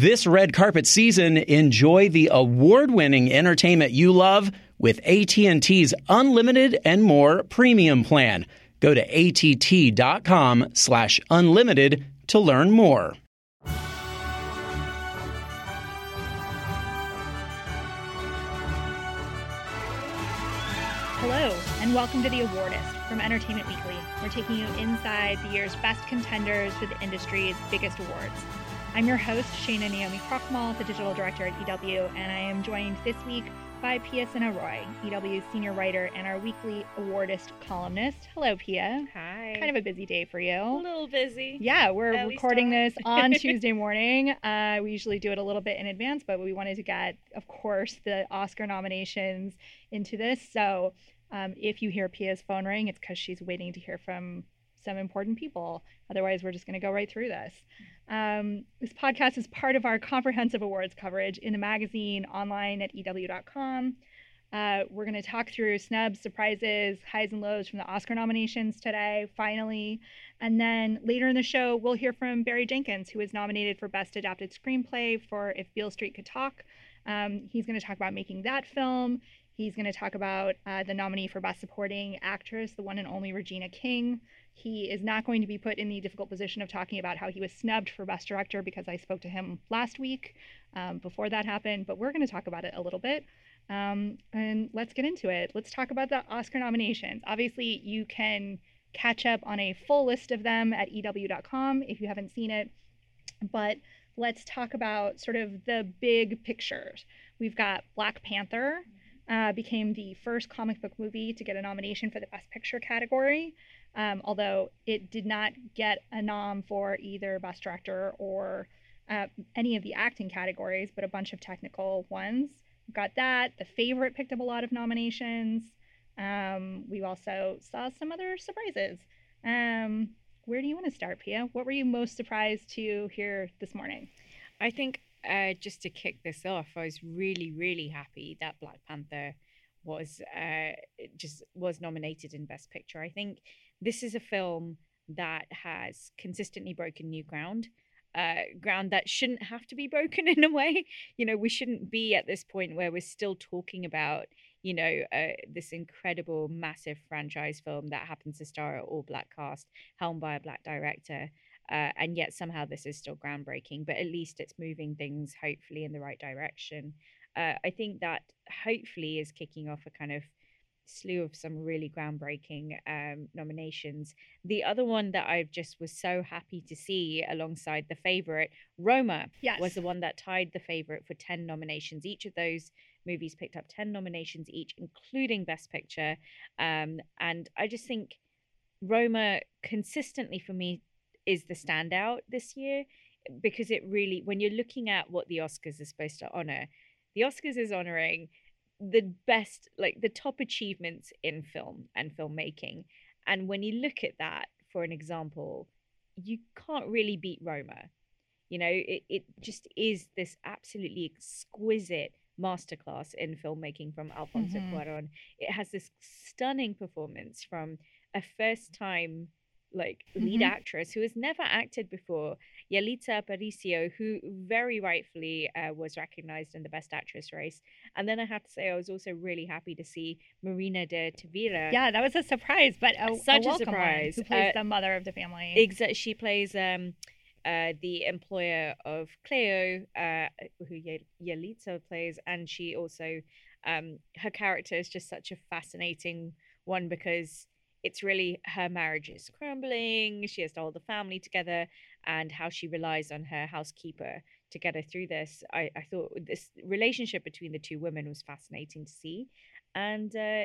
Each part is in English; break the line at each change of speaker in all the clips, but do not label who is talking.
This red carpet season, enjoy the award-winning entertainment you love with AT&T's unlimited and more premium plan. Go to att.com slash unlimited to learn more.
Hello, and welcome to The Awardist from Entertainment Weekly. We're taking you inside the year's best contenders for the industry's biggest awards. I'm your host, Shana Naomi Krochmal, the digital director at EW, and I am joined this week by Pia Roy, EW's senior writer and our weekly awardist columnist. Hello, Pia.
Hi.
Kind of a busy day for you.
A little busy.
Yeah, we're
At
recording this on Tuesday morning. Uh, we usually do it a little bit in advance, but we wanted to get, of course, the Oscar nominations into this. So um, if you hear Pia's phone ring, it's because she's waiting to hear from some important people. Otherwise, we're just going to go right through this. Um, this podcast is part of our comprehensive awards coverage in the magazine, online at EW.com. Uh, we're going to talk through snubs, surprises, highs and lows from the Oscar nominations today, finally. And then later in the show, we'll hear from Barry Jenkins, who was nominated for Best Adapted Screenplay for If Beale Street Could Talk. Um, he's going to talk about making that film. He's going to talk about uh, the nominee for Best Supporting Actress, the one and only Regina King. He is not going to be put in the difficult position of talking about how he was snubbed for Best Director because I spoke to him last week um, before that happened, but we're going to talk about it a little bit. Um, and let's get into it. Let's talk about the Oscar nominations. Obviously, you can catch up on a full list of them at EW.com if you haven't seen it. But let's talk about sort of the big pictures. We've got Black Panther. Uh, became the first comic book movie to get a nomination for the Best Picture category, um, although it did not get a nom for either Best Director or uh, any of the acting categories, but a bunch of technical ones. We've got that. The Favorite picked up a lot of nominations. Um, we also saw some other surprises. Um, where do you want to start, Pia? What were you most surprised to hear this morning?
I think uh, just to kick this off, I was really, really happy that Black Panther was uh, just was nominated in Best Picture. I think this is a film that has consistently broken new ground. Uh, ground that shouldn't have to be broken in a way. You know, we shouldn't be at this point where we're still talking about, you know, uh, this incredible, massive franchise film that happens to star an all black cast, helmed by a black director. Uh, and yet somehow this is still groundbreaking, but at least it's moving things hopefully in the right direction. Uh, I think that hopefully is kicking off a kind of slew of some really groundbreaking um, nominations. The other one that I just was so happy to see alongside the favorite, Roma,
Yes.
was the one that tied the favorite for 10 nominations. Each of those movies picked up 10 nominations each, including Best Picture. Um, and I just think Roma consistently for me is the standout this year because it really, when you're looking at what the Oscars are supposed to honor, the Oscars is honoring the best, like the top achievements in film and filmmaking. And when you look at that, for an example, you can't really beat Roma. You know, it, it just is this absolutely exquisite masterclass in filmmaking from Alfonso
Mhm.
Cuaron. It has this stunning performance from a first time like lead
Mhm.
actress who has never acted before, Yalitza Aparicio, who very rightfully uh, was recognized in the Best Actress race. And then I have to say, I was also really happy to see Marina de Tavira.
Yeah, that was a surprise, but a,
Such a
one,
surprise.
Who plays
Uh,
the mother of the family?
Exa- she plays um, uh, the employer of Cleo, uh, who Ye- Yalitza plays, and she also um, her character is just such a fascinating one because it's really her marriage is crumbling. She has to hold the family together, and how she relies on her housekeeper to get her through this. I, I thought this relationship between the two women was fascinating to see, and uh,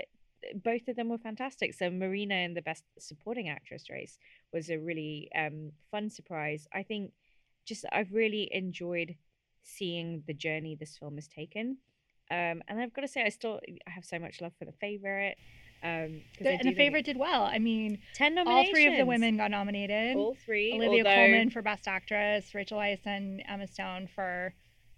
both of them were fantastic. So Marina in the best supporting actress race was a really um, fun surprise. I think just I've really enjoyed seeing the journey this film has taken. Um, and I've got to say, I still I have so much love for the favorite. Um,
The- and the favorite did well. I mean,
ten nominations.
all three of the women got nominated.
all three.
Olivia
although-
Colman for Best Actress, Rachel Weisz and Emma Stone for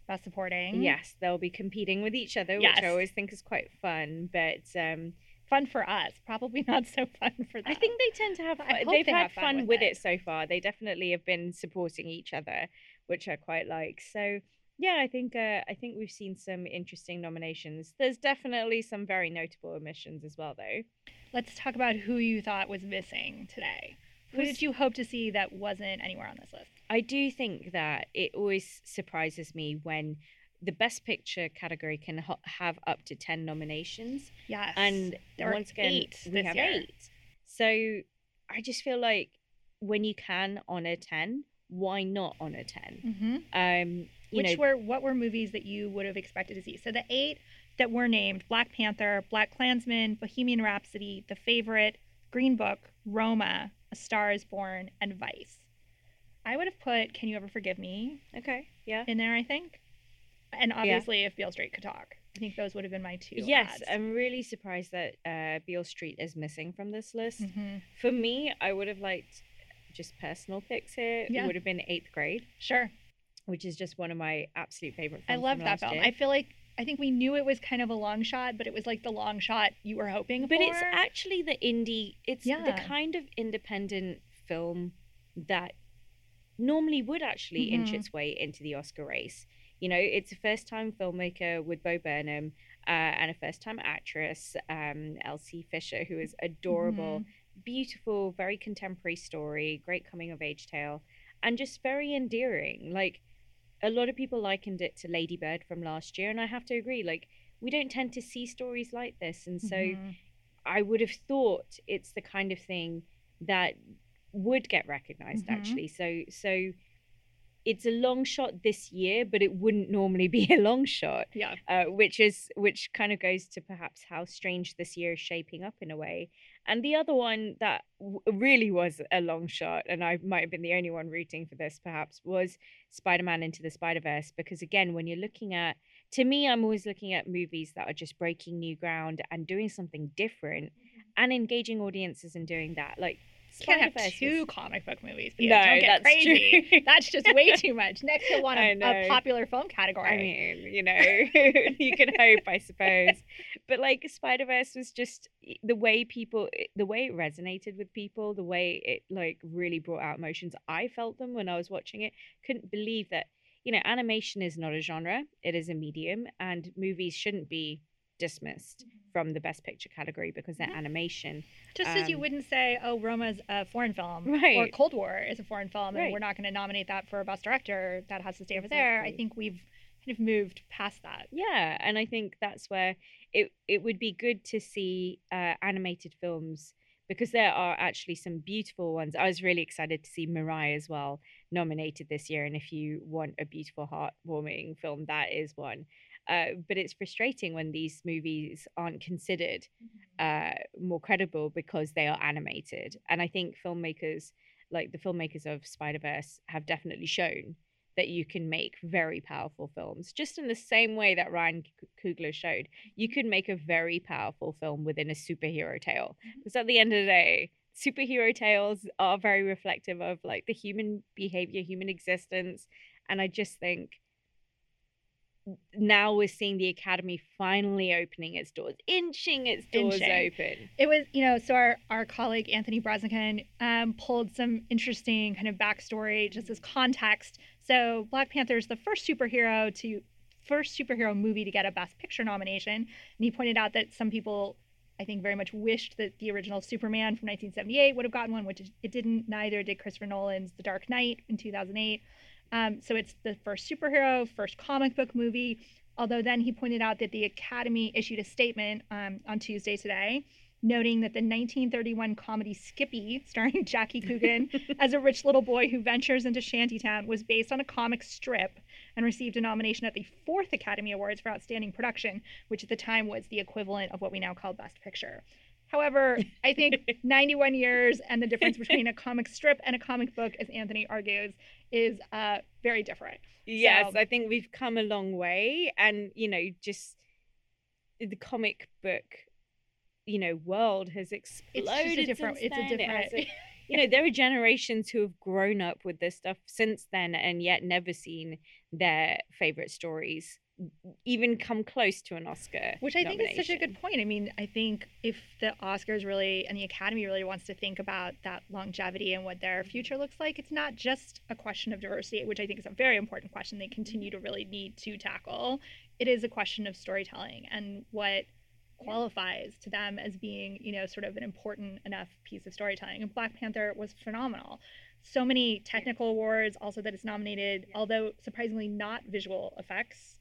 Best Supporting.
Yes, they'll be competing with each other,
Yes.
which I always think is quite fun. But um,
Fun for us, probably not so fun for them.
I think they tend to have.
I hope
They've
they
had
fun
fun
with
with
it.
it so far. They definitely have been supporting each other, which I quite like. So yeah, I think uh, I think we've seen some interesting nominations. There's definitely some very notable omissions as well, though.
Let's talk about who you thought was missing today. Who did you hope to see that wasn't anywhere on this list?
I do think that it always surprises me when the best picture category can ho- have up to 10 nominations
Yes.
and
there
once
are
again
eight
we
this
have
year.
eight so i just feel like when you can honor 10 why not honor 10
hmm
um you
Which
know
were what were movies that you would have expected to see? So the eight that were named: Black Panther, BlacKkKlansman, Bohemian Rhapsody, The Favorite, Green Book, Roma, A Star Is Born, and Vice. I would have put Can You Ever Forgive Me
okay yeah
in there. I think, and obviously if Beale Street could talk, I think those would have been my two.
yes
ads.
i'm really surprised that uh beale street is missing from this list
Mhm.
for me i would have liked just personal picks here
Yeah.
it would have been eighth grade
Sure,
which is just one of my absolute favorite films.
I
love
that film.
year.
I feel like. I think we knew it was kind of a long shot, but it was like the long shot you were hoping
but
for.
it's actually the indie it's the kind of independent film that normally would actually inch
Mhm.
its way into the oscar race you know it's a first time filmmaker with bo burnham uh, and a first time actress um, elsie fisher who is adorable
Mm-hmm.
beautiful very contemporary story great coming of age tale and just very endearing like a lot of people likened it to lady bird from last year and i have to agree like we don't tend to see stories like this and so
Mhm.
I would have thought it's the kind of thing that would get recognized
Mhm.
actually. So so it's a long shot this year, but it wouldn't normally be a long shot,
yeah.
uh, which is which kind of goes to perhaps how strange this year is shaping up in a way. And the other one that w- really was a long shot, and I might have been the only one rooting for this perhaps, was Spider-Man Into the Spider-Verse. Because again, when you're looking at to me, I'm always looking at movies that are just breaking new ground and doing something different and engaging audiences in doing that. Like
Can't have two comic book movies.
No,
Don't get
that's
crazy.
true.
That's just way too much. Next, you'll want a, a popular film category.
I mean, you know, you can hope, I suppose. But like Spider Verse was just eh, the way people, eh, the way it resonated with people, the way it like really brought out emotions. I felt them when I was watching it. Couldn't believe that, you know, animation is not a genre, it is a medium, and movies shouldn't be dismissed from the best picture category because they're animation.
just as you
um,
wouldn't say, "Oh, Roma's a foreign film," or "Cold War is a foreign film," and we're not going to nominate that for best director. That has to stay over there. I think we've kind of moved past that.
Yeah, and I think that's where it it would be good to see uh, animated films because there are actually some beautiful ones. I was really excited to see Mirai as well nominated this year, and if you want a beautiful, heartwarming film, that is one. Uh, but it's frustrating when these movies aren't considered uh, more credible because they are animated. And I think filmmakers, like the filmmakers of Spider Verse, have definitely shown that you can make very powerful films, just in the same way that Ryan Coogler showed. You could make a very powerful film within a superhero tale. Because at the end of the day, superhero tales are very reflective of like the human behavior, human existence. And I just think now we're seeing the academy finally opening its doors, inching its doors
Inching.
open.
It was, you know, so our, our colleague Anthony Breznican um, pulled some interesting kind of backstory just as context. So Black Panther is the first superhero to first superhero movie to get a Best Picture nomination, and he pointed out that some people, I think, very much wished that the original Superman from 1978 would have gotten one, which it didn't. Neither did Christopher Nolan's The Dark Knight in 2008. Um, so it's the first superhero, first comic book movie. Although then he pointed out that the Academy issued a statement um, on Tuesday today, noting that the 1931 comedy Skippy, starring Jackie Coogan as a rich little boy who ventures into Shantytown, was based on a comic strip and received a nomination at the fourth Academy Awards for Outstanding Production, which at the time was the equivalent of what we now call Best Picture. However, I think 91 years and the difference between a comic strip and a comic book, as Anthony argues, is uh, very different.
Yes,
So-
I think we've come a long way, and you know, just the comic book, you know, world has exploded.
a different. It's a
then. It has
different.
you know, there are generations who have grown up with this stuff since then, and yet never seen their favorite stories even come close to an Oscar.
Which I think is such a good point. I mean, I think if the Oscars really and the Academy really wants to think about that longevity and what their future looks like, it's not just a question of diversity, which I think is a very important question they continue to really need to tackle. It is a question of storytelling and what qualifies to them as being, you know, sort of an important enough piece of storytelling. And Black Panther was phenomenal. So many technical awards, also that it's nominated, although surprisingly not visual effects.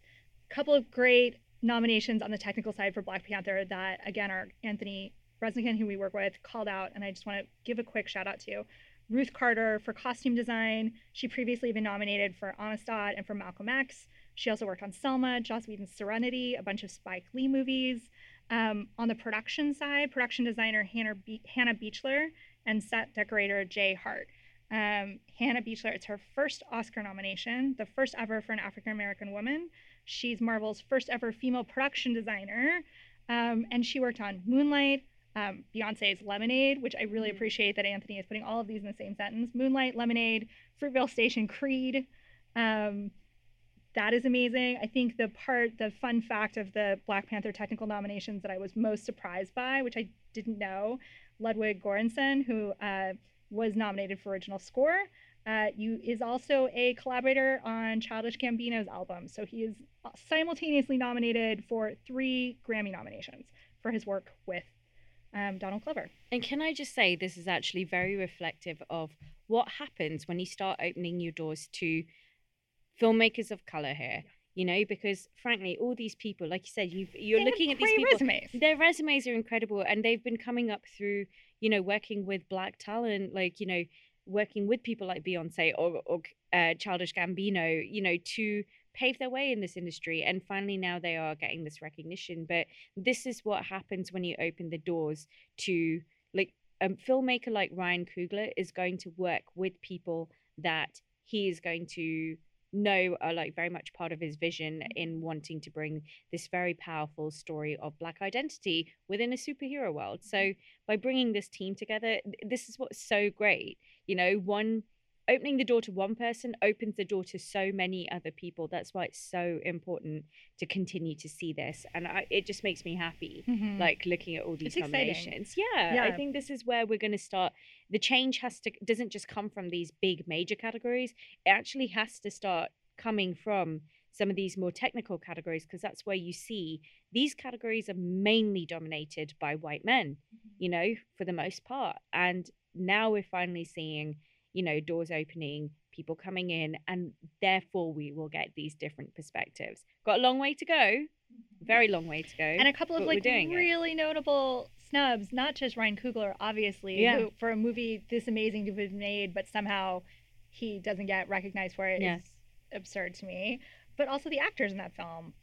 Couple of great nominations on the technical side for Black Panther that again are Anthony Breznican, who we work with, called out, and I just want to give a quick shout out to Ruth Carter for costume design. She previously been nominated for Amistad and for Malcolm X. She also worked on Selma, Joss Whedon's Serenity, a bunch of Spike Lee movies. Um, on the production side, production designer Hannah, Be- Hannah Beachler and set decorator Jay Hart. Um, Hannah Beachler, it's her first Oscar nomination, the first ever for an African American woman. She's Marvel's first ever female production designer. Um, and she worked on Moonlight, um, Beyonce's Lemonade, which I really
Mhm.
appreciate that Anthony is putting all of these in the same sentence. Moonlight, Lemonade, Fruitvale Station, Creed. Um, that is amazing. I think the part, the fun fact of the Black Panther technical nominations that I was most surprised by, which I didn't know, Ludwig Göransson, who uh, was nominated for original score, uh, you is also a collaborator on Childish Gambino's album. So he is simultaneously nominated for three Grammy nominations for his work with um, Donald Glover.
And can I just say, this is actually very reflective of what happens when you start opening your doors to filmmakers of color here. You know, because frankly, all these people, like you said, you've, you're
They
looking at these people.
resumes.
Their resumes are incredible, and they've been coming up through, you know, working with black talent, like you know, working with people like Beyonce or, or uh, Childish Gambino, you know, to pave their way in this industry. And finally, now they are getting this recognition. But this is what happens when you open the doors to like a filmmaker like Ryan Coogler is going to work with people that he is going to know are like very much part of his vision in wanting to bring this very powerful story of black identity within a superhero world. So by bringing this team together, this is what's so great. You know, one opening the door to one person opens the door to so many other people. That's why it's so important to continue to see this, and I, it just makes me happy.
Mhm.
Like looking at all these
It's
nominations, yeah, I think this is where we're going to start. The change has to doesn't just come from these big major categories. It actually has to start coming from some of these more technical categories because that's where you see these categories are mainly dominated by white men, you know, for the most part. And now we're finally seeing, you know, doors opening, people coming in, and therefore we will get these different perspectives. Got a long way to go, mm-hmm. very long way to go.
and a couple of like
doing it.
really notable snubs, not just Ryan Coogler, obviously,
Yeah.
who, for a movie this amazing to have been made, but somehow he doesn't get recognized for it.
Yeah.
is absurd to me. But also the actors in that film.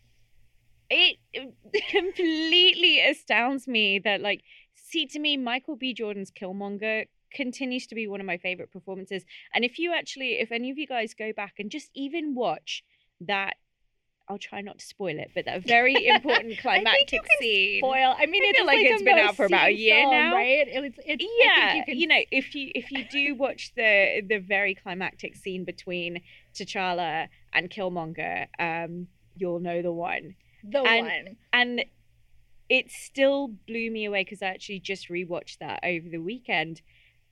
it it completely astounds me that like see to me michael b jordan's killmonger continues to be one of my favorite performances and if you actually if any of you guys go back and just even watch that i'll try not to spoil it but that very important climactic
can
scene
Spoil. I mean,
I
it's like,
like it's been out for about a year
film,
now.
right? It's, it's,
yeah
I think
you,
you,
know if you if you do watch the the very climactic scene between t'challa and killmonger um you'll know the one
the
and-
one.
and it still blew me away because I actually just rewatched that over the weekend.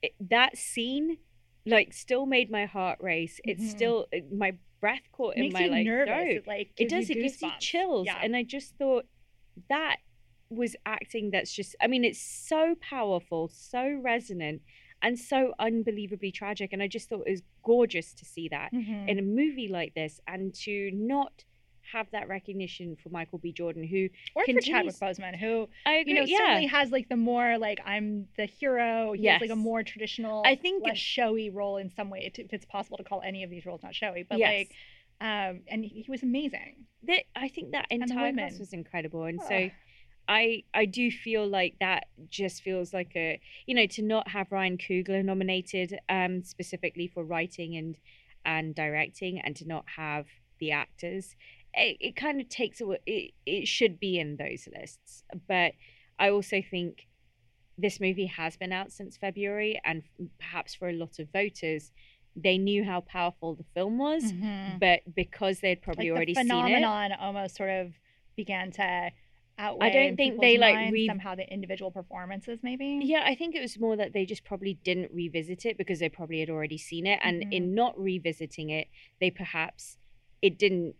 It, that scene, like, still made my heart race. It's
Mhm.
still it- my breath caught in
Makes
my like
nervous.
throat.
It, like,
It does. It gives you chills,
Yeah.
and I just thought that was acting. That's just. I mean, it's so powerful, so resonant, and so unbelievably tragic. And I just thought it was gorgeous to see that
Mhm.
in a movie like this, and to not have that recognition for Michael B. Jordan, who
or for Chadwick Boseman, who
I agree,
you know
yeah.
certainly has like the more like I'm the hero. He has like a more traditional,
I think
less showy role in some way. If it's possible to call any of these roles not showy, but
yes.
like, um, and he, he was amazing.
that I think that entire cast was incredible, and
Ugh.
so I I do feel like that just feels like a you know to not have Ryan Coogler nominated um specifically for writing and and directing, and to not have the actors, it, it kind of takes away. It it should be in those lists, but I also think this movie has been out since February, and perhaps for a lot of voters. they knew how powerful the film was,
Mhm.
but because they'd probably
like
already
the
seen it.
phenomenon almost sort of began to outweigh
I
don't
think they, like, re-
somehow the individual performances maybe
Yeah, I think it was more that they just probably didn't revisit it because they probably had already seen it. And
Mhm.
in not revisiting it, they perhaps, it didn't,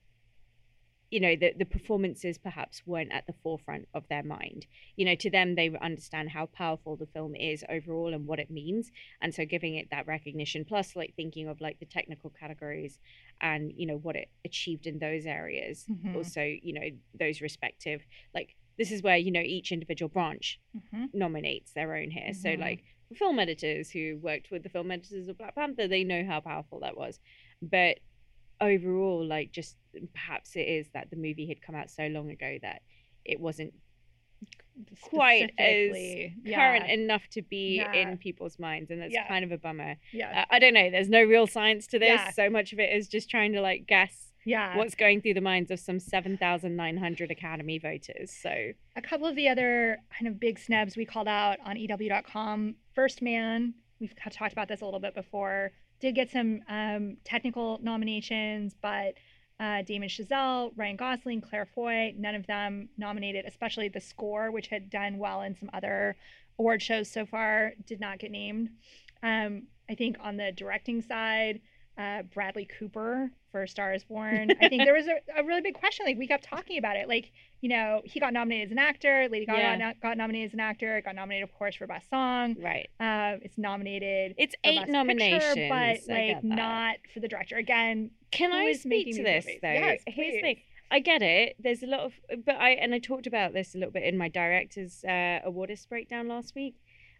you know, the, the performances perhaps weren't at the forefront of their mind. You know, to them, they understand how powerful the film is overall and what it means. And so giving it that recognition, plus like thinking of like the technical categories and, you know, what it achieved in those areas.
Mhm.
Also, you know, those respective, like, this is where, you know, each individual branch
Mhm.
nominates their own here. So
Mhm.
like for film editors who worked with the film editors of Black Panther, they know how powerful that was. But overall, like just perhaps it is that the movie had come out so long ago that it wasn't quite as
Specifically,
current enough to be
Yeah.
in people's minds, and that's
Yeah.
kind of a bummer.
yeah
Uh, I don't know. There's no real science to this.
Yeah.
So much of it is just trying to like guess
yeah
what's going through the minds of some seven thousand nine hundred Academy voters. So
a couple of the other kind of big snubs we called out on EW.com. First Man, we've talked about this a little bit before, did get some um, technical nominations, but uh, Damien Chazelle, Ryan Gosling, Claire Foy, none of them nominated, especially the score, which had done well in some other award shows so far, did not get named. Um, I think on the directing side, uh, Bradley Cooper for Star is Born. I think there was a, a really big question. Like we kept talking about it. Like you know, he got nominated as an actor. Lady Gaga
Yeah.
got, got nominated as an actor. Got nominated, of course, for best song.
right,
Uh, it's nominated.
it's eight nominations,
Picture, but like not for the director. Again,
Can I speak to this
movies?
though?
Yes,
Here's the thing. I get it. There's a lot of, but I and I talked about this a little bit in my directors uh, awardist breakdown last week.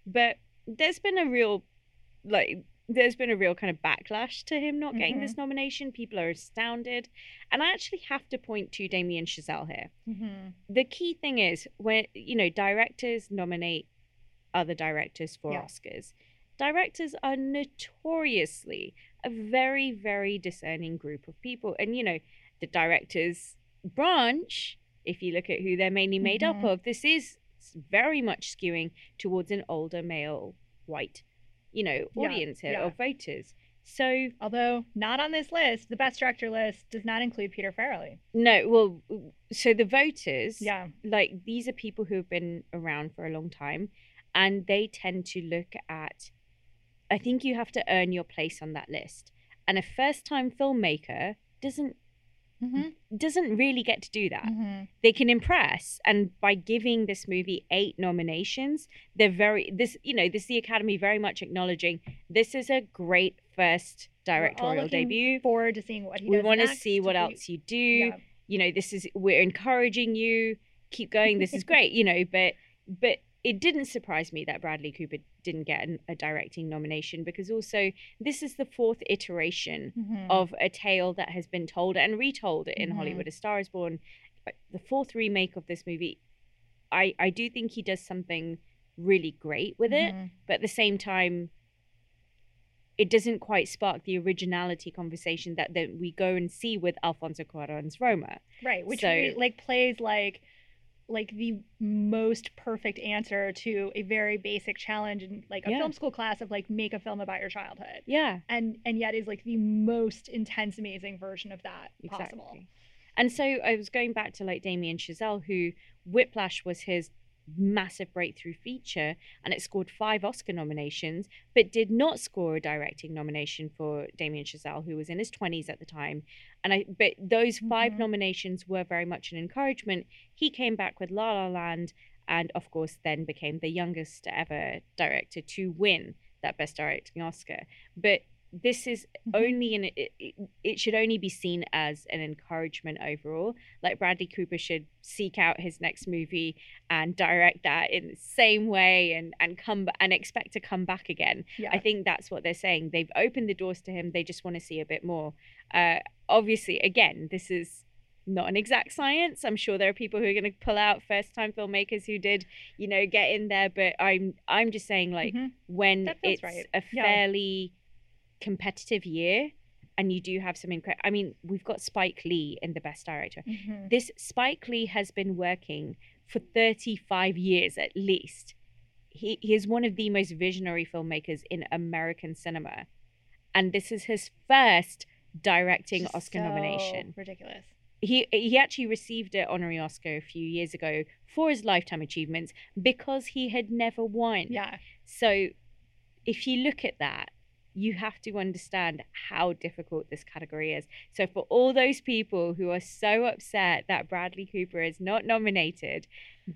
But there's been a real, like, there's been a real kind of backlash to him not getting
Mm-hmm.
this nomination. People are astounded, and I actually have to point to Damien Chazelle here. The key thing is when you know directors nominate other directors for
Yeah.
Oscars. Directors are notoriously a very, very discerning group of people. And, you know, the directors branch, if you look at who they're mainly made up
Mhm.
of, this is very much skewing towards an older male white, you know,
Yeah,
audience here
yeah.
or voters. So
Although not on this list, the best director list does not include Peter Farrelly.
no, well, so the voters,
Yeah.
like these are people who have been around for a long time and they tend to look at i think you have to earn your place on that list and a first time filmmaker doesn't
Mm-hmm.
doesn't really get to do that
Mm-hmm.
they can impress and by giving this movie eight nominations they're very this you know this is the academy very much acknowledging this is a great first directorial debut
Forward to seeing what he
we want to see what else you do
Yeah.
you know this is we're encouraging you keep going this is great you know but but it didn't surprise me that bradley cooper didn't get an, a directing nomination because also this is the fourth iteration
Mhm.
of a tale that has been told and retold in
Mhm.
hollywood a star is born the fourth remake of this movie i i do think he does something really great with it
Mhm.
but at the same time it doesn't quite spark the originality conversation that, that we go and see with Alfonso Cuarón's Roma.
right which
So-
re- like plays like like the most perfect answer to a very basic challenge in like a
Yeah.
film school class of like make a film about your childhood
Yeah,
and and yet is like the most intense amazing version of that
exactly.
possible
And so I was going back to like Damien Chazelle, who Whiplash was his massive breakthrough feature, and it scored five Oscar nominations, but did not score a directing nomination for Damien Chazelle, who was in his twenties at the time. And I, but those 5
Mhm.
nominations were very much an encouragement. He came back with La La Land, and of course, then became the youngest ever director to win that Best Directing Oscar. But this is
Mhm.
only an it, it, should only be seen as an encouragement overall like bradley cooper should seek out his next movie and direct that in the same way and and come and expect to come back again
yeah
i think that's what they're saying they've opened the doors to him they just want to see a bit more uh obviously again this is not an exact science i'm sure there are people who are going to pull out first time filmmakers who did you know get in there but i'm i'm just saying like
Mhm.
when it's
right.
a
Yeah.
Competitive year and you do have some incredible i mean we've got spike lee in the best director
Mhm.
this spike lee has been working for 35 years at least he, he is one of the most visionary filmmakers in american cinema and this is his first directing
Just
Oscar
so
nomination.
Ridiculous.
He he actually received an honorary Oscar a few years ago for his lifetime achievements because he had never won.
Yeah.
So if you look at that, you have to understand how difficult this category is. So for all those people who are so upset that Bradley Cooper is not nominated,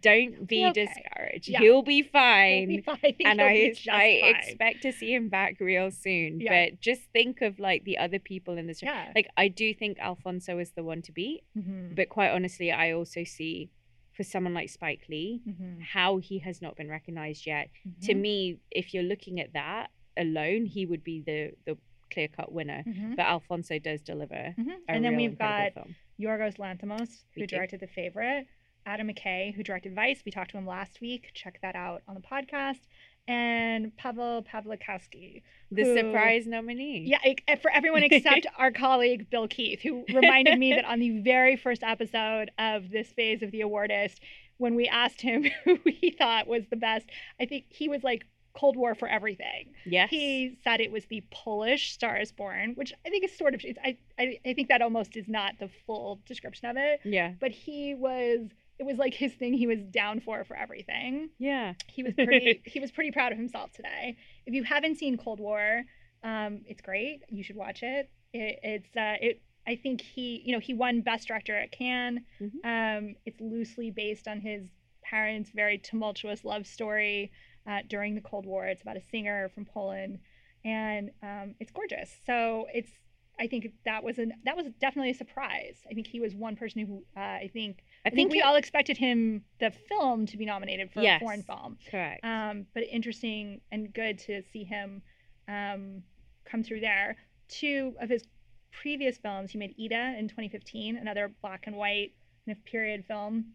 don't be
okay.
discouraged.
Yeah.
He'll be fine.
He'll be fine.
And I I
fine.
expect to see him back real soon.
Yeah.
But just think of like the other people in this.
Yeah.
Like I do think Alfonso is the one to beat,
Mhm.
but quite honestly, I also see for someone like Spike Lee
Mhm.
how he has not been recognized yet. To
Mhm.
me, if you're looking at that alone, he would be the the clear cut winner.
Mhm.
But Alfonso does deliver.
Mhm.
a
And then we've got
film.
Yorgos Lanthimos, who
We do.
directed The Favorite, Adam McKay, who directed Vice. We talked to him last week. Check that out on the podcast. And Pawel Pawlikowski.
the
who-
surprise nominee.
Yeah, e- for everyone except our colleague Bill Keith, who reminded me that on the very first episode of this phase of the awardist, when we asked him who he thought was the best, I think he was like Cold War for everything.
Yes.
He said it was the Polish Star is Born, which I think is sort of, it's, I, I, I think that almost is not the full description of it,
yeah.
but he was, it was like his thing he was down for for everything.
Yeah.
He was pretty, he was pretty proud of himself today. If you haven't seen Cold War, um, it's great. You should watch it. it it's, uh, it, I think he, you know, he won Best Director at Cannes.
Mhm.
Um, it's loosely based on his parents' very tumultuous love story uh, during the Cold War. It's about a singer from Poland, and um, it's gorgeous. So it's, I think that was an that was definitely a surprise. I think he was one person who uh, I think
I
I think we all expected him the film to be nominated for
Yes.
a foreign film.
correct.
Um, but interesting and good to see him um, come through there. Two of his previous films, he made Ida in 2015, another black and white kind of period film,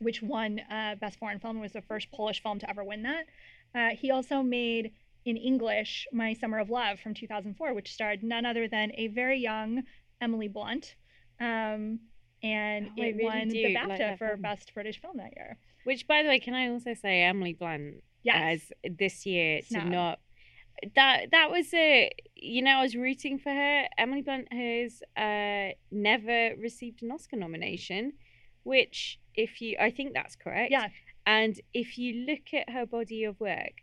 which won uh, Best Foreign Film was the first Polish film to ever win that. Uh, he also made in English My Summer of Love from 2004, which starred none other than a very young Emily Blunt. Um, and
Oh,
it
really
won the
like
BAFTA
that
for
film.
Best British Film that year.
Which, by the way, can I also say Emily Blunt
Yes.
as this year to
Snub.
not that that was a you know I was rooting for her. Emily Blunt has uh never received an Oscar nomination, which if you I think that's correct.
Yeah.
And if you look at her body of work,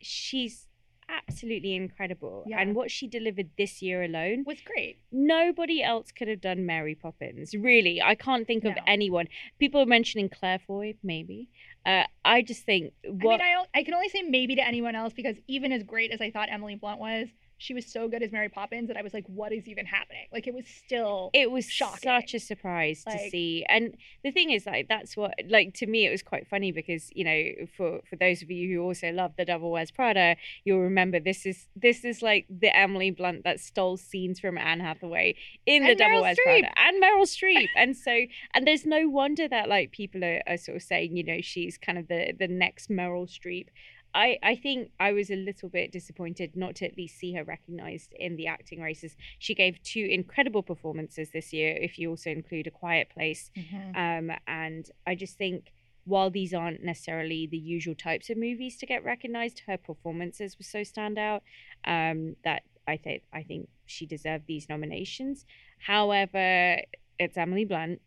she's absolutely incredible.
Yeah.
And what she delivered this year alone,
was great.
nobody else could have done Mary Poppins. Really, I can't think of anyone. People are mentioning Claire Foy, maybe. Uh, I just think what
I mean, I, I can only say maybe to anyone else because even as great as I thought Emily Blunt was, she was so good as Mary Poppins that I was like, what is even happening? Like, it was still.
it was
shocking.
such a surprise to see. And the thing is, like, that's what, like, to me, it was quite funny because you know, for for those of you who also love The Devil Wears Prada, you'll remember this is this is like the Emily Blunt that stole scenes from Anne Hathaway in The Devil Wears
Streep.
Prada and Meryl Streep. and so, and there's no wonder that like people are, are sort of saying, you know, she's kind of the the next Meryl Streep. I, I think I was a little bit disappointed not to at least see her recognized in the acting races. She gave two incredible performances this year, if you also include A Quiet Place. Um, and I just think while these aren't necessarily the usual types of movies to get recognized, her performances were so standout um, that I think I think she deserved these nominations. However, it's Emily Blunt.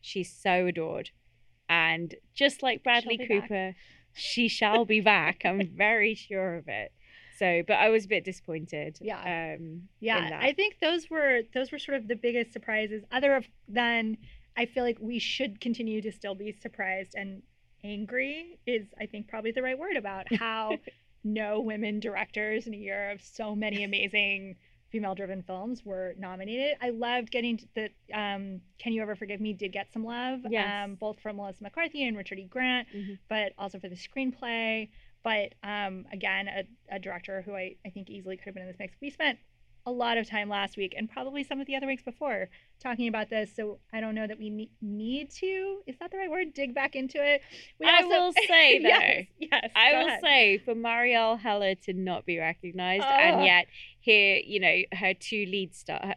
She's so adored, and just like Bradley
Cooper. back.
She shall be back. I'm very sure of it. So, but I was a bit disappointed.
Yeah.
Um,
Yeah. I think those were those were sort of the biggest surprises. Other than I feel like we should continue to still be surprised and angry is I think probably the right word about how no women directors in a year of so many amazing female driven films were nominated. I loved getting the um, Can You Ever Forgive Me did get some love.
Yes.
Um, both from Melissa McCarthy and Richard E. Grant,
Mhm.
but also for the screenplay. But um, again, a, a director who I, I think easily could have been in this mix. We spent a lot of time last week and probably some of the other weeks before talking about this. So I don't know that we ne- need to, is that the right word? Dig back into it. We
I will say, though,
yes, yes,
I will
ahead.
say for Marielle Heller to not be recognized, and
Oh.
yet here, you know, her two lead star,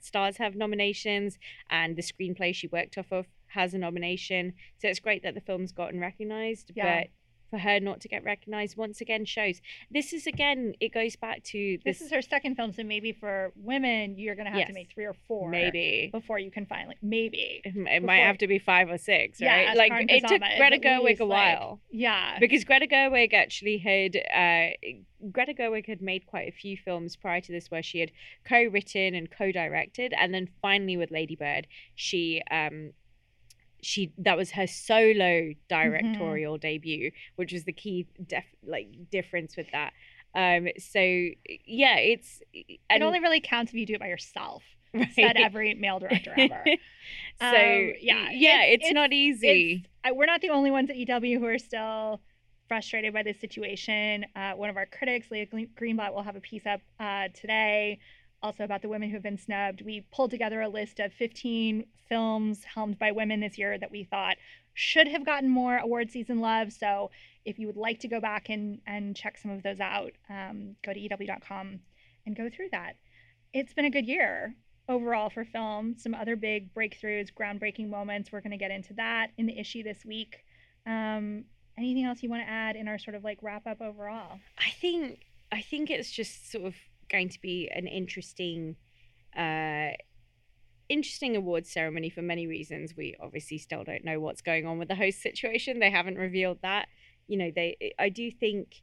stars have nominations, and the screenplay she worked off of has a nomination. So it's great that the film's gotten recognized.
Yeah.
But for her not to get recognized once again shows. This is again it goes back to
this, this is her second film so maybe for women you're gonna have
Yes.
to make three or four
maybe.
before you can finally maybe.
It might have to be five or six
Yeah,
right?
as
like it took greta gerwig
least,
a
like-
while.
yeah.
Because Greta Gerwig actually had uh, Greta Gerwig had made quite a few films prior to this where she had co-written and co-directed, and then finally with Lady Bird, she um she that was her solo directorial debut, which was the key def, like difference with that. Um, so yeah, it's
it only really counts if you do it by yourself
right.
said every male director ever
so
Um, yeah,
yeah,
it's-
it's,
it's-
not easy.
It's- I, we're not the only ones at EW who are still frustrated by this situation. Uh, one of our critics, Leah Greenblatt, will have a piece up uh, today also about the women who have been snubbed. We pulled together a list of 15 films helmed by women this year that we thought should have gotten more award season love. So if you would like to go back and, and check some of those out, um, go to EW.com and go through that. It's been a good year overall for film. Some other big breakthroughs, groundbreaking moments. We're going to get into that in the issue this week. Um, anything else you want to add in our sort of like wrap up overall?
I think I think it's just sort of going to be an interesting uh interesting awards ceremony for many reasons. We obviously still don't know what's going on with the host situation. They haven't revealed that. You know, they I do think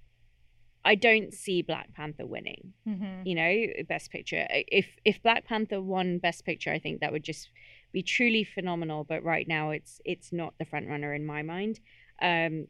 I don't see Black Panther winning.
Mm-hmm.
You know, best picture. If if Black Panther won best picture, I think that would just be truly phenomenal, but right now it's it's not the front runner in my mind. Um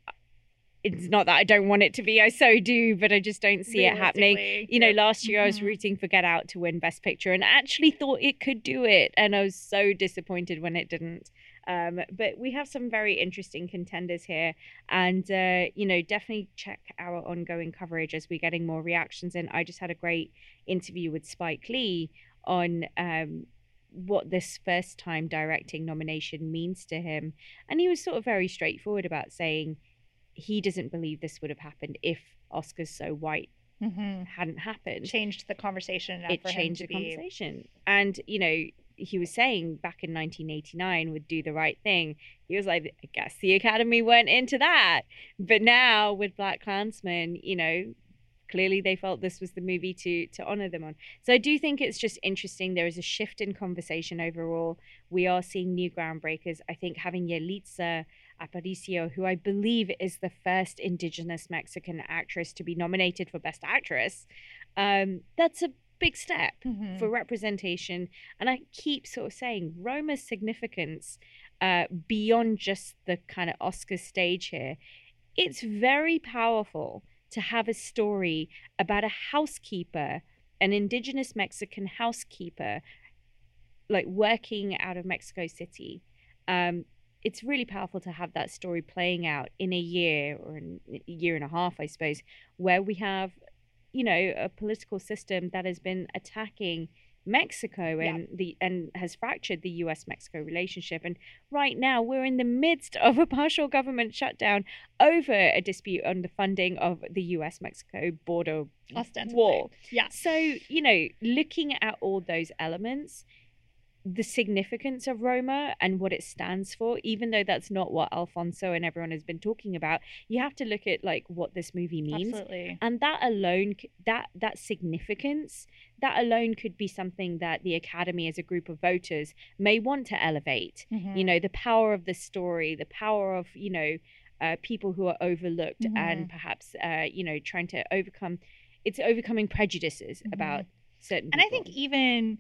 it's not that I don't want it to be, I so do, but I just don't see it happening you know, last year I was
Mhm.
rooting for Get Out to win Best Picture and actually thought it could do it. And I was so disappointed when it didn't. Um, but we have some very interesting contenders here. And, uh, you know, definitely check our ongoing coverage as we're getting more reactions in. I just had a great interview with Spike Lee on. Um, what this first time directing nomination means to him. And he was sort of very straightforward about saying he doesn't believe this would have happened if Oscars So White
hmm
hadn't happened.
changed the conversation.
it changed the
be-
conversation. And, you know, he was saying back in 1989 would do the right thing. He was like, I guess the Academy went into that. But now with BlacKkKlansman, you know, clearly they felt this was the movie to to honor them on. So I do think it's just interesting. There is a shift in conversation overall. We are seeing new groundbreakers. I think having Yalitza Aparicio, who I believe is the first indigenous Mexican actress to be nominated for Best Actress, um, that's a big step
Mhm.
for representation. And I keep sort of saying Roma's significance uh, beyond just the kind of Oscar stage here. It's very powerful to have a story about a housekeeper, an indigenous Mexican housekeeper, like working out of Mexico City. Um, it's really powerful to have that story playing out in a year or in a year and a half, I suppose, where we have, you know, a political system that has been attacking Mexico
Yeah.
and the and has fractured the U.S. Mexico relationship. And right now, we're in the midst of a partial government shutdown over a dispute on the funding of the U.S. Mexico border
ostensibly.
wall.
Yeah.
So, you know, looking at all those elements, the significance of Roma and what it stands for, even though that's not what Alfonso and everyone has been talking about, you have to look at like what this movie means.
Absolutely.
And that alone, that that significance, that alone could be something that the Academy, as a group of voters, may want to elevate.
Mhm.
You know, the power of the story, the power of you know, uh, people who are overlooked, and perhaps uh, you know, trying to overcome. It's overcoming prejudices
Mhm.
about certain.
and I think even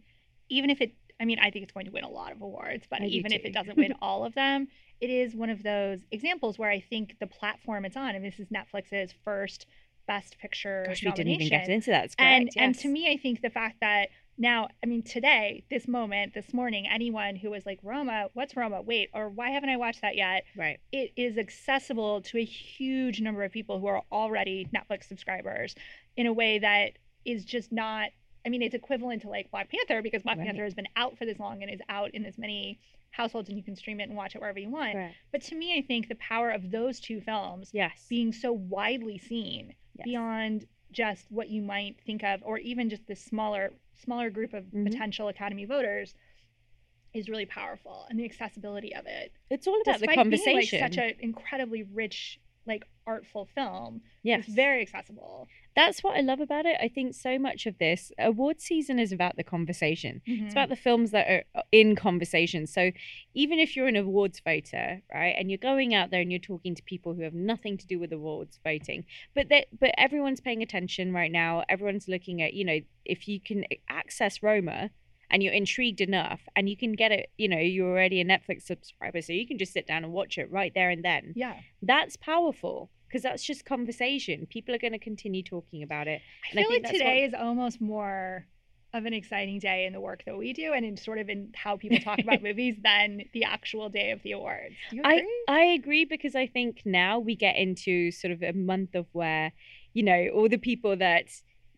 even if it I mean I think it's going to win a lot of awards, but
I
even if it doesn't win all of them, it is one of those examples where I think the platform it's on, and this is Netflix's first Best Picture
Gosh, we didn't even get into that. Correct.
and and to me, I think the fact that now, I mean, today, this moment, this morning, anyone who was like Roma, what's Roma? Wait, or why haven't I watched that yet?
right,
it is accessible to a huge number of people who are already Netflix subscribers in a way that is just not I mean it's equivalent to like Black Panther because Black
Right.
Panther has been out for this long and is out in as many households and you can stream it and watch it wherever you want.
correct.
But to me I think the power of those two films
Yes,
being so widely seen
yes.
beyond just what you might think of or even just this smaller smaller group of
Mhm.
potential academy voters is really powerful and the accessibility of it
It's all about the
despite
conversation.
being like such an incredibly rich like artful film.
Yes.
It's very accessible.
That's what I love about it. I think so much of this award season is about the conversation. It's
Mm-hmm.
about the films that are uh, in conversation. So even if you're an awards voter, right, and you're going out there and you're talking to people who have nothing to do with awards voting, but that but everyone's paying attention right now. Everyone's looking at, you know, if you can access Roma and you're intrigued enough and you can get it, you know, you're already a Netflix subscriber, so you can just sit down and watch it right there and then.
yeah.
That's powerful because that's just conversation. People are going to continue talking about it.
I
And I
feel
think
like today
what-
is almost more of an exciting day in the work that we do and in sort of in how people talk about movies than the actual day of the awards. Do you agree?
I, I agree because I think now we get into sort of a month of where, you know, all the people that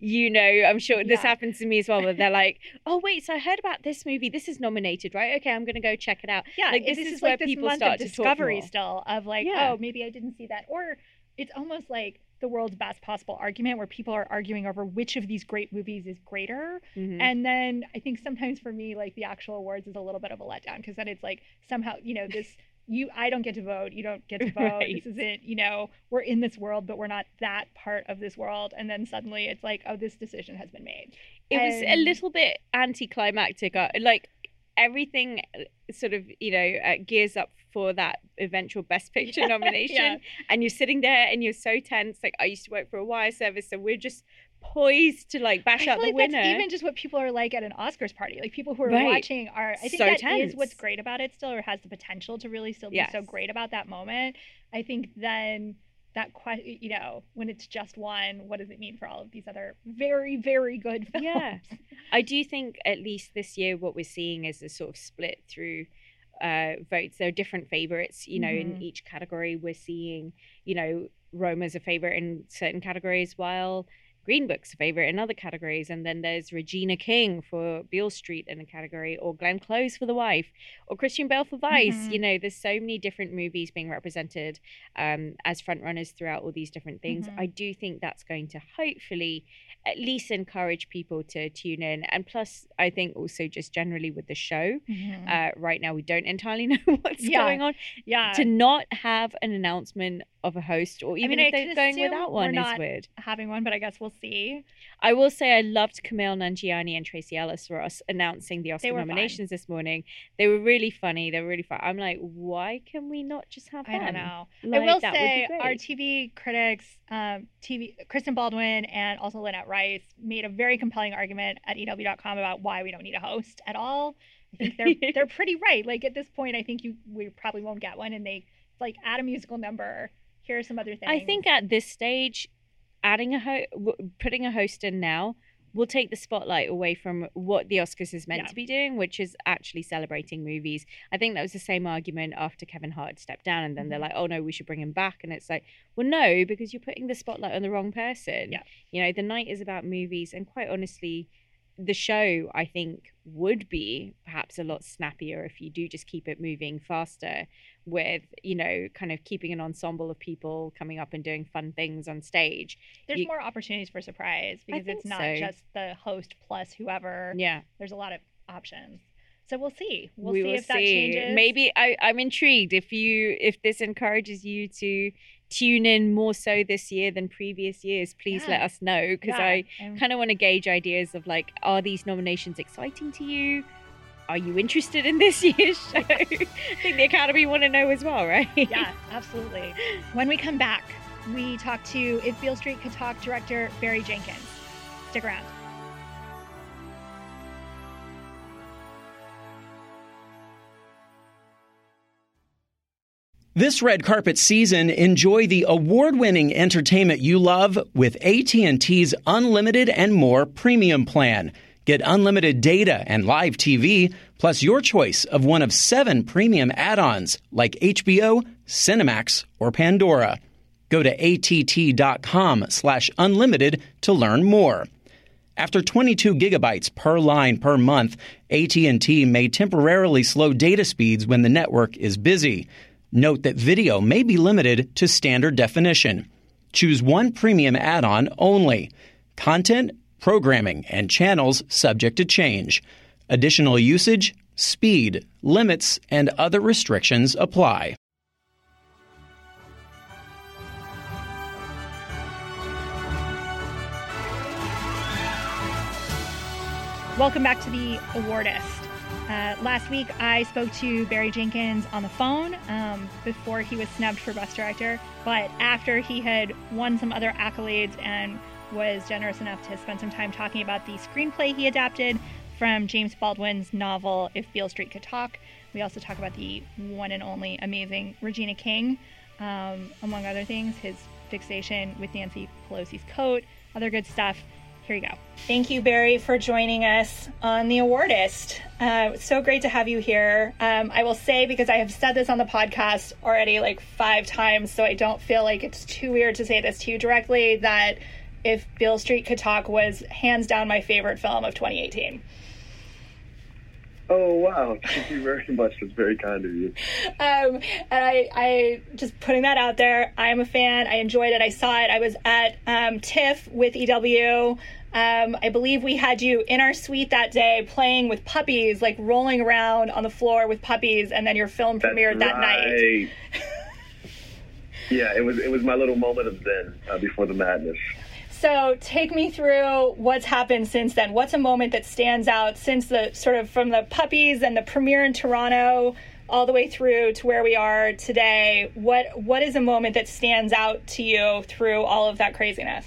you know, I'm sure this
Yeah.
happens to me as well, but they're like, oh, wait, so I heard about this movie. This is nominated, right? Okay, I'm going to go check it out.
yeah,
like,
this,
this
is,
is where
like this
people start to
discovery still of like,
Yeah.
oh, maybe I didn't see that. Or it's almost like the world's best possible argument where people are arguing over which of these great movies is greater.
Mhm.
And then I think sometimes for me, like the actual awards is a little bit of a letdown because then it's like somehow, you know, this you I don't get to vote, you don't get to vote.
Right.
This isn't, you know, we're in this world, but we're not that part of this world. And then suddenly it's like, oh, this decision has been made.
it was a little bit anticlimactic. uh, Like everything uh, sort of, you know, uh, gears up for that eventual Best Picture nomination.
Yeah.
And you're sitting there and you're so tense. Like I used to work for a wire service, so we're just poised to like bash out the
like
winner.
that's even just what people are like at an Oscars party. Like people who are
Right.
watching are. I think
So
that is
tense.
what's great about it still, or has the potential to really still be so great about that moment. I think then that question, you know, when it's just one, what does it mean for all of these other very, very good films?
Yeah. I do think at least this year what we're seeing is a sort of split through uh, votes. There are different favorites, you know, in
Mhm.
each category. We're seeing, you know, Roma's a favorite in certain categories, while Green Book's favorite in other categories. And then there's Regina King for Beale Street in a category, or Glenn Close for The Wife, or Christian Bale for Vice.
Mhm.
You know, there's so many different movies being represented um, as frontrunners throughout all these different things.
Mhm.
I do think that's going to hopefully at least encourage people to tune in. And plus, I think also just generally with the show,
Mhm.
uh, right now we don't entirely know what's
Yeah.
going on.
yeah.
To not have an announcement of a host, or even
mean,
if they're going without one, is weird.
having one, but I guess we'll see.
I will say I loved Kumail Nanjiani and Tracee Ellis Ross announcing the Oscar nominations this morning. They were really funny. They were really fun. I'm like, why can we not just have
I don't
them?
know.
Like,
I will
that would be
say our. TV critics, um, TV Kristen Baldwin and also Lynette Rice made a very compelling argument at EW.com about why we don't need a host at all. I think they're they're pretty right. Like at this point, I think you we probably won't get one, and they like add a musical number. Here are some other things.
I think at this stage, adding a ho- putting a host in now will take the spotlight away from what the Oscars is meant
Yeah.
to be doing, which is actually celebrating movies. I think that was the same argument after Kevin Hart stepped down, and then they're
Mhm.
like, "Oh no, we should bring him back," and it's like, "Well, no, because you're putting the spotlight on the wrong person."
Yeah.
You know, the night is about movies, and quite honestly. The show, I think, would be perhaps a lot snappier if you do just keep it moving faster with, you know, kind of keeping an ensemble of people coming up and doing fun things on stage.
there's
you-
more opportunities for surprise because it's not
so.
just the host plus whoever.
Yeah,
There's a lot of options. So we'll see. We'll
we
see
will
if that
see.
changes.
Maybe I, I'm intrigued if you if this encourages you to tune in more so this year than previous years. Please let us know because
Yeah,
I um,
I'm-
kind of want to gauge ideas of like, are these nominations exciting to you? Are you interested in this year's show? I think the Academy want to know as well, right?
yeah, absolutely. When we come back, we talk to If Beale Street Could Talk director Barry Jenkins. Stick around.
This red carpet season, enjoy the award-winning entertainment you love with AT&T's unlimited and more premium plan. Get unlimited data and live TV, plus your choice of one of 7 premium add-ons like HBO, Cinemax, or Pandora. Go to att.com/unlimited to learn more. After 22 gigabytes per line per month, AT&T may temporarily slow data speeds when the network is busy. Note that video may be limited to standard definition. Choose one premium add on only. Content, programming, and channels subject to change. Additional usage, speed, limits, and other restrictions apply.
Welcome back to the awardist. Uh, last week, I spoke to Barry Jenkins on the phone um, before he was snubbed for Best Director, but after he had won some other accolades and was generous enough to spend some time talking about the screenplay he adapted from James Baldwin's novel If Beale Street Could Talk. We also talk about the one and only amazing Regina King, um, among other things, his fixation with Nancy Pelosi's coat, other good stuff. Here you go. Thank you, Barry, for joining us on The Awardist. Uh, so great to have you here. Um, I will say, because I have said this on the podcast already like five times, so I don't feel like it's too weird to say this to you directly, that If Beale Street Could Talk was hands down my favorite film of 2018.
Oh wow! Thank you very much. That's very kind of you.
Um, and I, I just putting that out there. I am a fan. I enjoyed it. I saw it. I was at um, TIFF with EW. Um, I believe we had you in our suite that day playing with puppies, like rolling around on the floor with puppies, and then your film
That's
premiered that
right.
night.
yeah, it was it was my little moment of zen uh, before the madness.
So take me through what's happened since then. What's a moment that stands out since the sort of from the puppies and the premiere in Toronto all the way through to where we are today? What what is a moment that stands out to you through all of that craziness?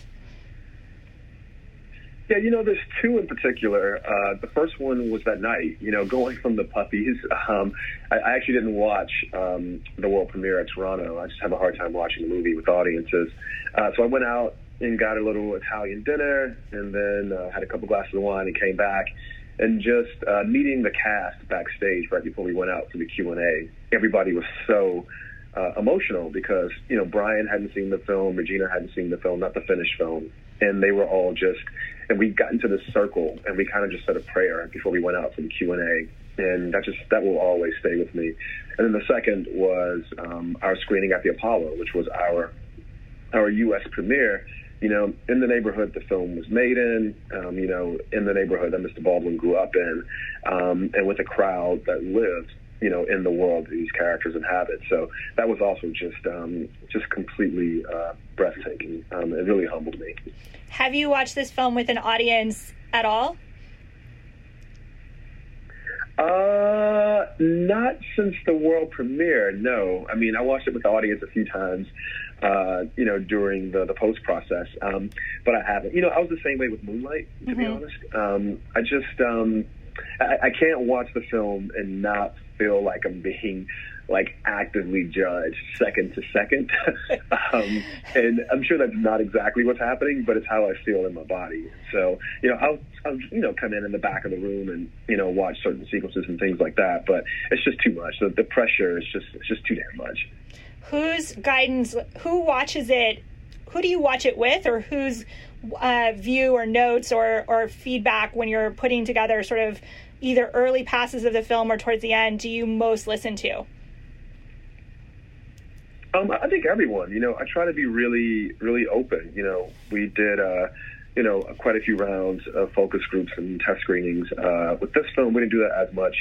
Yeah, you know, there's two in particular. Uh, the first one was that night. You know, going from the puppies. Um, I, I actually didn't watch um, the world premiere at Toronto. I just have a hard time watching the movie with audiences. Uh, so I went out and got a little Italian dinner, and then uh, had a couple glasses of wine, and came back. And just uh, meeting the cast backstage right before we went out for the Q and A, everybody was so uh, emotional because you know Brian hadn't seen the film, Regina hadn't seen the film, not the finished film, and they were all just. And we got into this circle, and we kind of just said a prayer before we went out for the Q and A, and that just that will always stay with me. And then the second was um, our screening at the Apollo, which was our our U.S. premiere. You know, in the neighborhood the film was made in, um, you know, in the neighborhood that Mr. Baldwin grew up in, um, and with a crowd that lived, you know, in the world these characters inhabit. So that was also just um, just completely uh, breathtaking. Um, it really humbled me.
Have you watched this film with an audience at all?
Uh, not since the world premiere. No, I mean I watched it with the audience a few times, uh, you know, during the the post process. Um, but I haven't. You know, I was the same way with Moonlight. To mm-hmm. be honest, um, I just um, I, I can't watch the film and not feel like I'm being like actively judged second to second. um, and I'm sure that's not exactly what's happening, but it's how I feel in my body. So, you know, I'll, I'll, you know, come in in the back of the room and, you know, watch certain sequences and things like that. But it's just too much. The, the pressure is just, it's just too damn much.
Whose guidance, who watches it? Who do you watch it with or whose uh, view or notes or, or feedback when you're putting together sort of either early passes of the film or towards the end do you most listen to?
Um, I think everyone. You know, I try to be really, really open. You know, we did, uh, you know, quite a few rounds of focus groups and test screenings. Uh, with this film, we didn't do that as much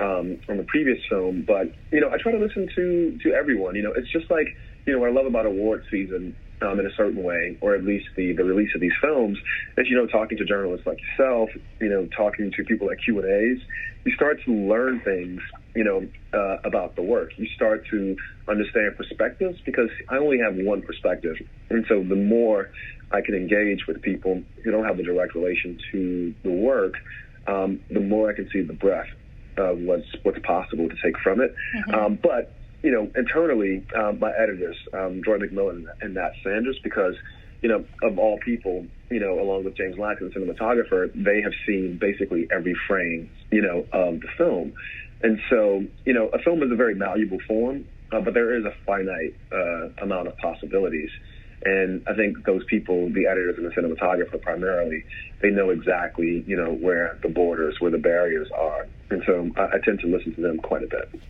um, on the previous film, but you know, I try to listen to to everyone. You know, it's just like you know what I love about award season um, in a certain way, or at least the, the release of these films, as you know, talking to journalists like yourself, you know, talking to people at Q and A's, you start to learn things, you know, uh, about the work. You start to understand perspectives because I only have one perspective, and so the more I can engage with people who don't have a direct relation to the work, um, the more I can see the breadth of what's what's possible to take from it. Mm-hmm. Um, but you know, internally, um, my editors, um, McMillon and Nat Sanders, because, you know, of all people, you know, along with James Laxton, the cinematographer, they have seen basically every frame, you know, of the film. And so, you know, a film is a very malleable form, uh, but there is a finite uh, amount of possibilities. And I think those people, the editors and the cinematographer primarily, they know exactly, you know, where the borders, where the barriers are. And so I, I tend to listen to them quite a bit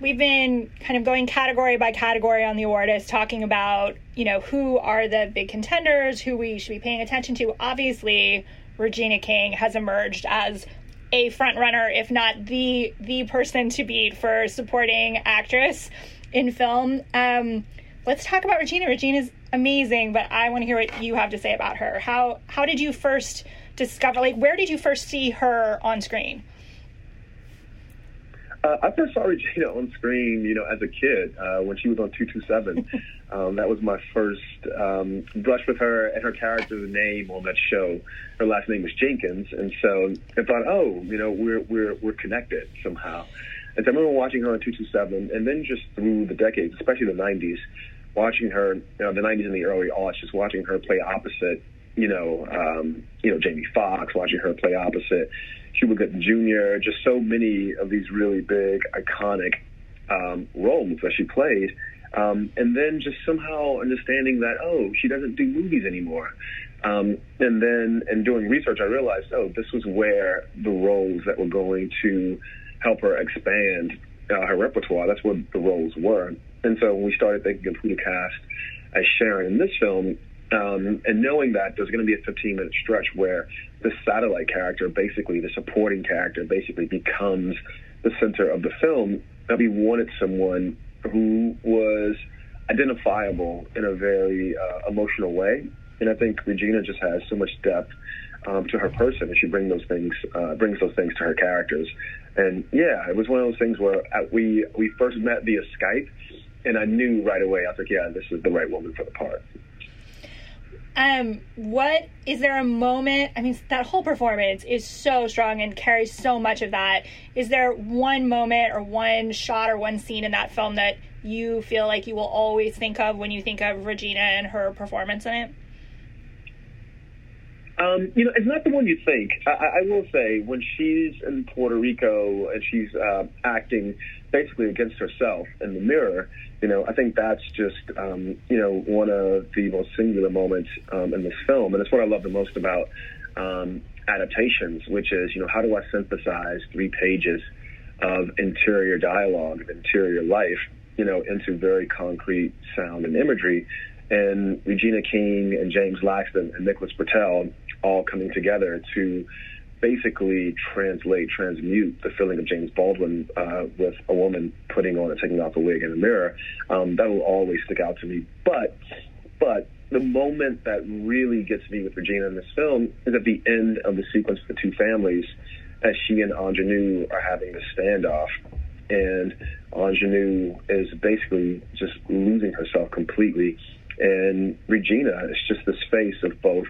we've been kind of going category by category on the awardist talking about you know who are the big contenders who we should be paying attention to obviously regina king has emerged as a front runner if not the the person to beat for supporting actress in film um, let's talk about regina regina's amazing but i want to hear what you have to say about her how how did you first discover? Like, where did you first see her on screen?
Uh, I first saw Regina on screen, you know, as a kid uh, when she was on 227. um, that was my first um, brush with her and her character's name on that show. Her last name was Jenkins, and so I thought, oh, you know, we're we're we're connected somehow. And so I remember watching her on 227, and then just through the decades, especially the 90s, watching her, you know, the 90s and the early aughts, just watching her play opposite, you know, um, you know, Jamie Foxx, watching her play opposite Cuba Gooding Jr., just so many of these really big, iconic um, roles that she played. Um, and then just somehow understanding that, oh, she doesn't do movies anymore. Um, and then in doing research, I realized, oh, this was where the roles that were going to help her expand uh, her repertoire. That's what the roles were. And so when we started thinking of who to cast as Sharon in this film, um, and knowing that there's going to be a 15 minute stretch where the satellite character, basically the supporting character, basically becomes the center of the film, that we wanted someone who was identifiable in a very uh, emotional way. And I think Regina just has so much depth um, to her person, and she brings those things uh, brings those things to her characters. And yeah, it was one of those things where uh, we we first met via Skype, and I knew right away. I was like, yeah, this is the right woman for the part.
Um, what is there a moment? I mean, that whole performance is so strong and carries so much of that. Is there one moment or one shot or one scene in that film that you feel like you will always think of when you think of Regina and her performance in it?
Um, you know, it's not the one you think. I, I will say, when she's in Puerto Rico and she's uh, acting basically against herself in the mirror, you know, I think that's just, um, you know, one of the most singular moments um, in this film. And it's what I love the most about um, adaptations, which is, you know, how do I synthesize three pages of interior dialogue, of interior life, you know, into very concrete sound and imagery and Regina King and James Laxton and Nicholas Britell all coming together to basically translate, transmute the feeling of James Baldwin uh, with a woman putting on and taking off a wig in a mirror. Um, that will always stick out to me. But, but the moment that really gets me with Regina in this film is at the end of the sequence of the two families, as she and Aunjanue are having the standoff, and Aunjanue is basically just losing herself completely and Regina is just this face of both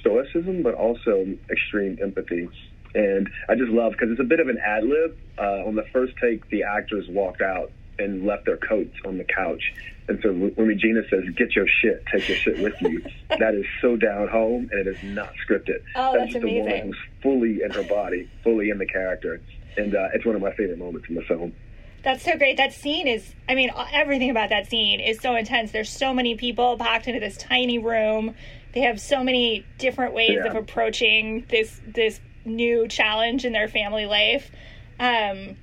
stoicism, but also extreme empathy. And I just love because it's a bit of an ad lib. Uh, on the first take, the actors walked out and left their coats on the couch. And so when Regina says, "Get your shit, take your shit with you," that is so down home, and it is not scripted.
Oh, that's,
that's
amazing.
the woman who's fully in her body, fully in the character, and uh, it's one of my favorite moments in the film.
That's so great. That scene is, I mean, everything about that scene is so intense. There's so many people packed into this tiny room. They have so many different ways yeah. of approaching this this new challenge in their family life. Um,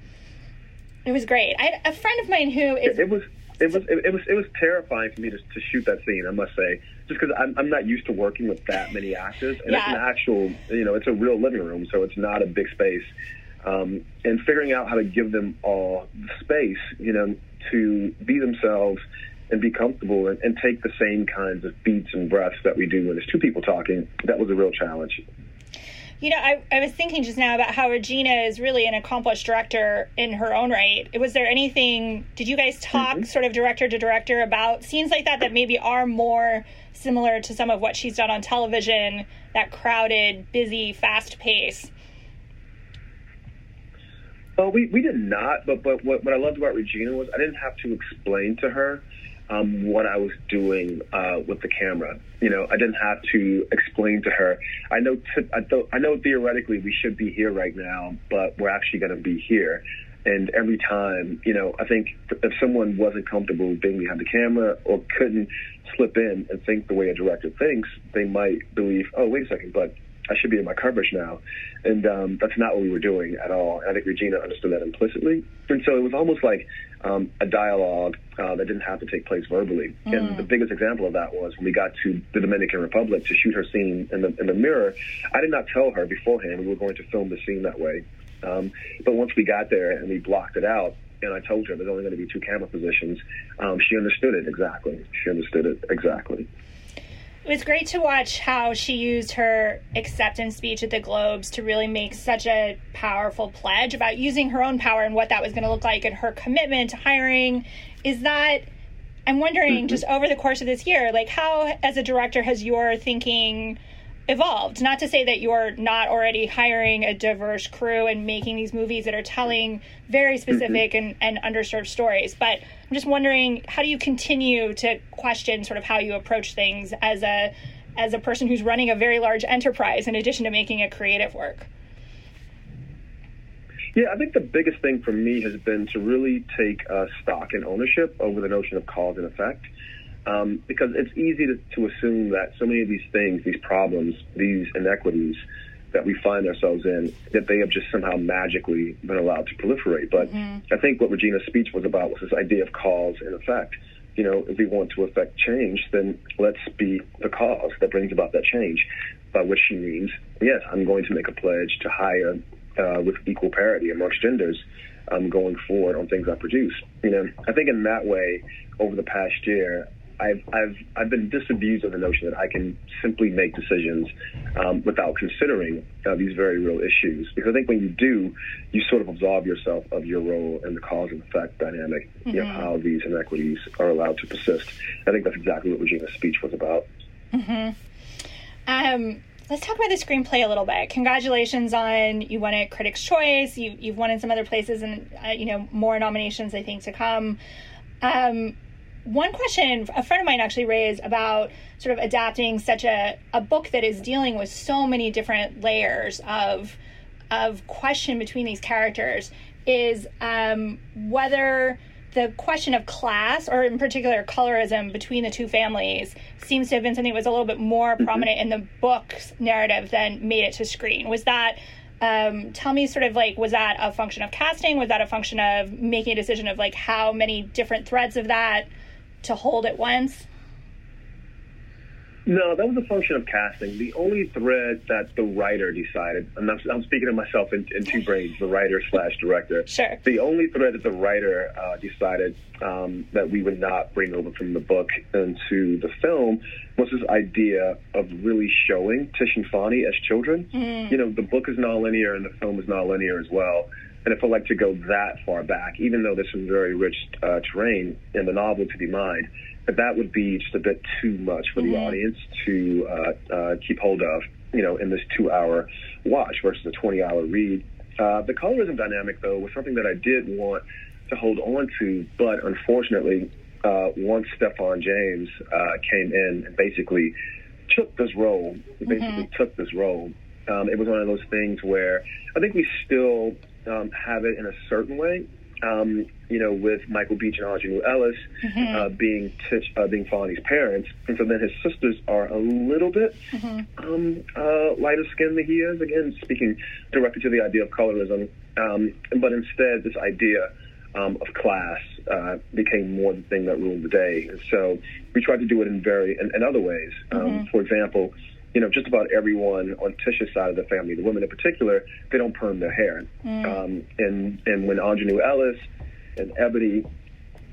it was great. I had a friend of mine who is.
It was. It was it, was it was terrifying for me to, to shoot that scene. I must say, just because I'm, I'm not used to working with that many actors, and yeah. it's an actual you know it's a real living room, so it's not a big space um, and figuring out how to give them all the space, you know, to be themselves and be comfortable and, and take the same kinds of beats and breaths that we do when there's two people talking. That was a real challenge.
You know, I, I was thinking just now about how Regina is really an accomplished director in her own right. Was there anything, did you guys talk mm-hmm. sort of director to director about scenes like that that maybe are more similar to some of what she's done on television, that crowded, busy, fast pace?
Well, we, we did not, but but what, what I loved about Regina was I didn't have to explain to her um, what I was doing uh, with the camera. You know, I didn't have to explain to her. I know t- I, th- I know theoretically we should be here right now, but we're actually going to be here. And every time, you know, I think if someone wasn't comfortable being behind the camera or couldn't slip in and think the way a director thinks, they might believe, oh, wait a second, but I should be in my coverage now. And um, that's not what we were doing at all. And I think Regina understood that implicitly. And so it was almost like um, a dialogue uh, that didn't have to take place verbally. Mm. And the biggest example of that was when we got to the Dominican Republic to shoot her scene in the, in the mirror. I did not tell her beforehand we were going to film the scene that way. Um, but once we got there and we blocked it out, and I told her there's only going to be two camera positions, um, she understood it exactly. She understood it exactly.
It was great to watch how she used her acceptance speech at the Globes to really make such a powerful pledge about using her own power and what that was going to look like and her commitment to hiring. Is that, I'm wondering, mm-hmm. just over the course of this year, like how, as a director, has your thinking evolved? Not to say that you're not already hiring a diverse crew and making these movies that are telling very mm-hmm. specific mm-hmm. and, and underserved stories, but I'm just wondering how do you continue to question sort of how you approach things as a as a person who's running a very large enterprise in addition to making a creative work?
Yeah, I think the biggest thing for me has been to really take uh, stock and ownership over the notion of cause and effect. Um, because it's easy to, to assume that so many of these things, these problems, these inequities, that we find ourselves in that they have just somehow magically been allowed to proliferate. But mm-hmm. I think what Regina's speech was about was this idea of cause and effect. You know, if we want to affect change, then let's be the cause that brings about that change. By which she means, yes, I'm going to make a pledge to hire uh, with equal parity amongst genders um, going forward on things I produce. You know, I think in that way, over the past year, I've I've I've been disabused of the notion that I can simply make decisions um, without considering uh, these very real issues. Because I think when you do, you sort of absolve yourself of your role in the cause and effect dynamic mm-hmm. you know, how these inequities are allowed to persist. I think that's exactly what Regina's speech was about.
Mm-hmm. Um, let's talk about the screenplay a little bit. Congratulations on you won it Critics' Choice. You you've won in some other places, and uh, you know more nominations I think to come. Um, one question a friend of mine actually raised about sort of adapting such a, a book that is dealing with so many different layers of of question between these characters is um, whether the question of class or in particular colorism between the two families seems to have been something that was a little bit more mm-hmm. prominent in the book's narrative than made it to screen was that um, tell me sort of like was that a function of casting was that a function of making a decision of like how many different threads of that to hold at once?
No, that was a function of casting. The only thread that the writer decided, and I'm, I'm speaking of myself in, in, two brains, the writer slash director.
Sure.
The only thread that the writer uh, decided um, that we would not bring over from the book into the film was this idea of really showing Tish and Fonny as children. Mm. You know, the book is nonlinear and the film is nonlinear as well. And if I like to go that far back, even though this is very rich uh, terrain in the novel to be mined, that that would be just a bit too much for mm-hmm. the audience to uh, uh, keep hold of, you know, in this two-hour watch versus a 20-hour read. Uh, the colorism dynamic, though, was something that I did want to hold on to, but unfortunately, uh, once Stephan James uh, came in and basically took this role, basically mm-hmm. took this role, um, it was one of those things where I think we still um, have it in a certain way. Um, you know, with Michael Beach and Aunjanue Ellis mm-hmm. uh, being Tish, uh, being Fonny's parents, and so then his sisters are a little bit mm-hmm. um, uh, lighter skinned than he is. Again, speaking directly to the idea of colorism, um, but instead this idea um, of class uh, became more the thing that ruled the day. And so we tried to do it in very in, in other ways. Um, mm-hmm. For example you know, just about everyone on Tisha's side of the family, the women in particular, they don't perm their hair. Mm. Um, and and when Aunjanue Ellis and Ebony